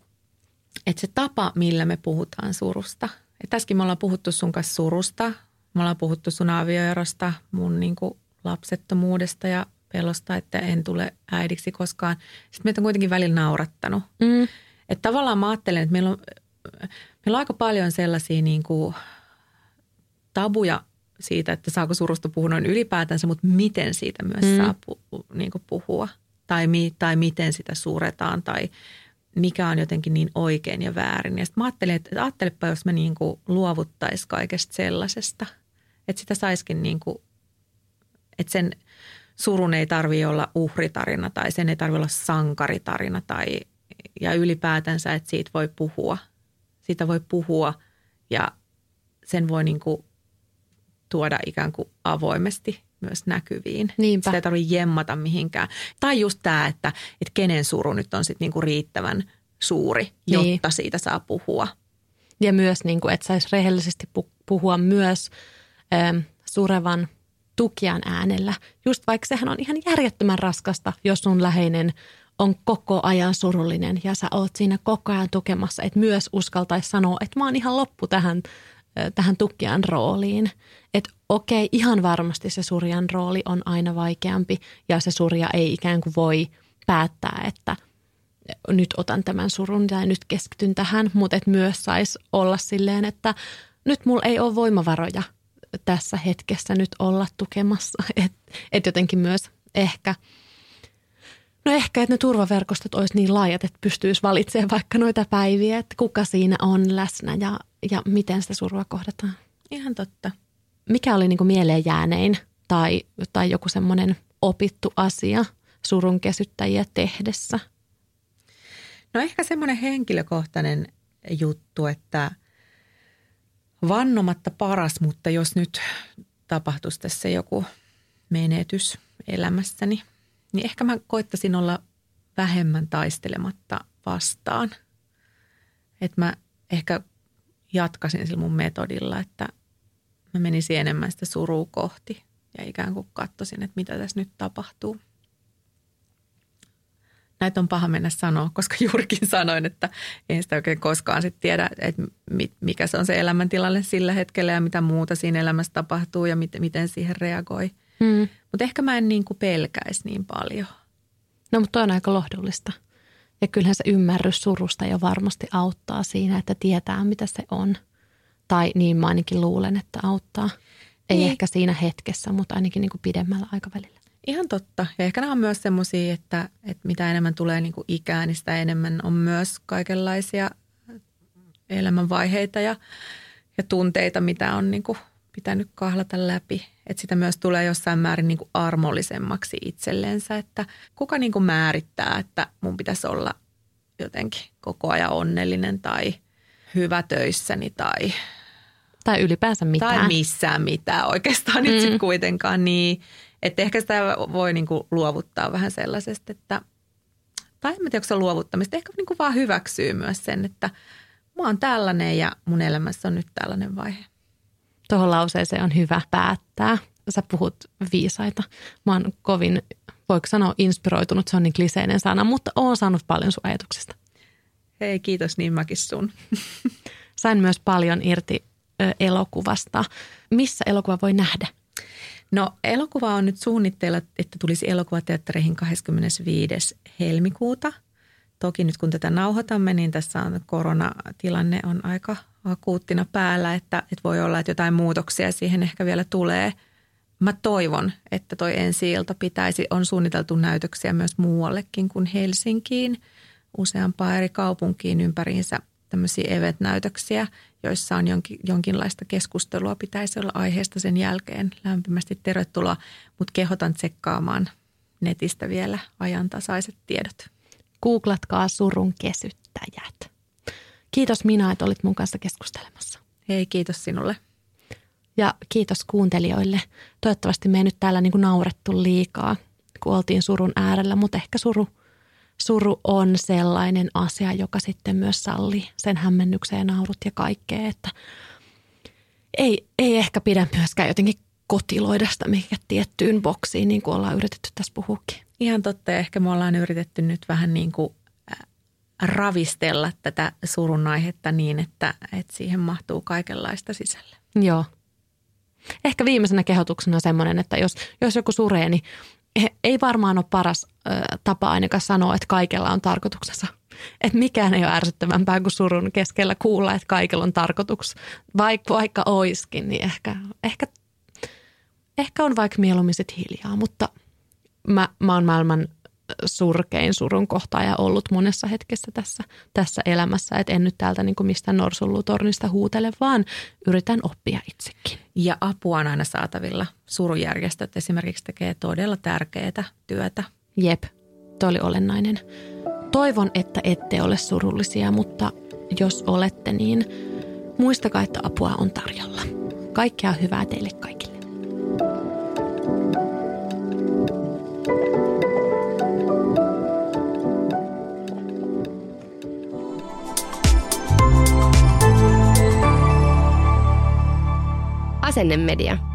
että se tapa, millä me puhutaan surusta. Et tässäkin me ollaan puhuttu sun kanssa surusta, me ollaan puhuttu sun avioerosta, mun niin kuin lapsettomuudesta ja pelosta, että en tule äidiksi koskaan. Sitten meitä on kuitenkin välillä naurattanut. Mm. Että tavallaan mä ajattelen, että meillä on, meillä on aika paljon sellaisia niin kuin tabuja siitä, että saako surusta puhua noin ylipäätänsä, mutta miten siitä myös mm. saa pu, niin kuin puhua. Tai, mi, tai miten sitä suretaan tai mikä on jotenkin niin oikein ja väärin. Ja sitten mä ajattelin, että ajattelepa, jos me niin kuin luovuttaisiin kaikesta sellaisesta, että sitä saisikin niin kuin, että sen surun ei tarvitse olla uhritarina tai sen ei tarvitse olla sankaritarina tai ja ylipäätänsä, että siitä voi puhua. Siitä voi puhua ja sen voi niin kuin tuoda ikään kuin avoimesti myös näkyviin. Niinpä. Sitä ei tarvitse jemmata mihinkään. Tai just tämä, että, että kenen suru nyt on sitten niinku riittävän suuri, jotta niin. siitä saa puhua. Ja myös, niin kuin, että saisi rehellisesti puhua myös ähm, surevan tukijan äänellä. Just vaikka sehän on ihan järjettömän raskasta, jos sun läheinen on koko ajan surullinen ja sä oot siinä koko ajan tukemassa, että myös uskaltaisi sanoa, että mä oon ihan loppu tähän tähän tukijan rooliin. Että okei, ihan varmasti se surjan rooli on aina vaikeampi ja se surja ei ikään kuin voi päättää, että nyt otan tämän surun ja nyt keskityn tähän, mutta et myös saisi olla silleen, että nyt mulla ei ole voimavaroja tässä hetkessä nyt olla tukemassa. Että et jotenkin myös ehkä – No ehkä, että ne turvaverkostot olisi niin laajat, että pystyisi valitsemaan vaikka noita päiviä, että kuka siinä on läsnä ja, ja miten sitä surua kohdataan. Ihan totta. Mikä oli niin kuin mieleen jäänein tai, tai joku semmoinen opittu asia surun kesyttäjiä tehdessä? No ehkä semmoinen henkilökohtainen juttu, että vannomatta paras, mutta jos nyt tapahtuisi tässä joku menetys elämässäni – niin ehkä mä koittasin olla vähemmän taistelematta vastaan. Että mä ehkä jatkasin sillä mun metodilla, että mä menisin enemmän sitä surua kohti ja ikään kuin katsoisin, että mitä tässä nyt tapahtuu. Näitä on paha mennä sanoa, koska juurikin sanoin, että en sitä oikein koskaan sit tiedä, että mikä se on se elämäntilanne sillä hetkellä ja mitä muuta siinä elämässä tapahtuu ja miten siihen reagoi – Mm. Mutta ehkä mä en niin kuin pelkäisi niin paljon. No mutta on aika lohdullista. Ja kyllähän se ymmärrys surusta jo varmasti auttaa siinä, että tietää mitä se on. Tai niin mä ainakin luulen, että auttaa. Ei niin. ehkä siinä hetkessä, mutta ainakin niin kuin pidemmällä aikavälillä. Ihan totta. Ja ehkä nämä on myös semmoisia, että, että mitä enemmän tulee niin kuin ikää, niin sitä enemmän on myös kaikenlaisia elämänvaiheita ja, ja tunteita, mitä on niin kuin pitänyt kahlata läpi. Että sitä myös tulee jossain määrin niin kuin armollisemmaksi itsellensä, että kuka niin kuin määrittää, että mun pitäisi olla jotenkin koko ajan onnellinen tai hyvä töissäni tai... Tai ylipäänsä mitään. Tai missään mitään oikeastaan mm. nyt sitten kuitenkaan niin. Että ehkä sitä voi niin kuin luovuttaa vähän sellaisesta, että... Tai en tiedä, onko se luovuttamista. Ehkä niin kuin vaan hyväksyy myös sen, että mä oon tällainen ja mun elämässä on nyt tällainen vaihe. Tuohon lauseeseen on hyvä päättää. Sä puhut viisaita. Mä oon kovin, voiko sanoa inspiroitunut, se on niin kliseinen sana, mutta oon saanut paljon sun ajatuksista. Hei, kiitos niin mäkin sun. Sain myös paljon irti elokuvasta. Missä elokuva voi nähdä? No elokuva on nyt suunnitteilla, että tulisi elokuvateattereihin 25. helmikuuta. Toki nyt kun tätä nauhoitamme, niin tässä on koronatilanne on aika akuuttina päällä, että, että voi olla, että jotain muutoksia siihen ehkä vielä tulee. Mä toivon, että toi ensi ilta pitäisi, on suunniteltu näytöksiä myös muuallekin kuin Helsinkiin, useampaa eri kaupunkiin ympäriinsä tämmöisiä event-näytöksiä, joissa on jonkin, jonkinlaista keskustelua. Pitäisi olla aiheesta sen jälkeen. Lämpimästi tervetuloa, mutta kehotan tsekkaamaan netistä vielä ajantasaiset tiedot. Googlatkaa surun kesyttäjät. Kiitos Minna, että olit mun kanssa keskustelemassa. Hei, kiitos sinulle. Ja kiitos kuuntelijoille. Toivottavasti me ei nyt täällä niin kuin naurettu liikaa, kun oltiin surun äärellä, mutta ehkä suru, suru on sellainen asia, joka sitten myös sallii sen hämmennykseen naurut ja kaikkea, että ei, ei ehkä pidä myöskään jotenkin kotiloida sitä mikä tiettyyn boksiin, niin kuin ollaan yritetty tässä puhukin. Ihan totta, ehkä me ollaan yritetty nyt vähän niin kuin ravistella tätä surun aihetta niin, että, että siihen mahtuu kaikenlaista sisälle. Joo. Ehkä viimeisenä kehotuksena semmoinen, että jos, jos joku suree, niin ei varmaan ole paras ö, tapa ainakaan sanoa, että kaikella on tarkoituksensa. Että mikään ei ole ärsyttävämpää kuin surun keskellä kuulla, että kaikella on tarkoitus. Vaikka, vaikka oiskin, niin ehkä, ehkä, ehkä on vaikka mieluummin hiljaa, mutta mä, mä oon maailman surkein surun kohtaaja ollut monessa hetkessä tässä, tässä elämässä. Että en nyt täältä niin mistään norsullutornista huutele, vaan yritän oppia itsekin. Ja apua on aina saatavilla. Surujärjestöt esimerkiksi tekee todella tärkeää työtä. Jep, toi oli olennainen. Toivon, että ette ole surullisia, mutta jos olette, niin muistakaa, että apua on tarjolla. Kaikkea hyvää teille kaikille. Asennemedia.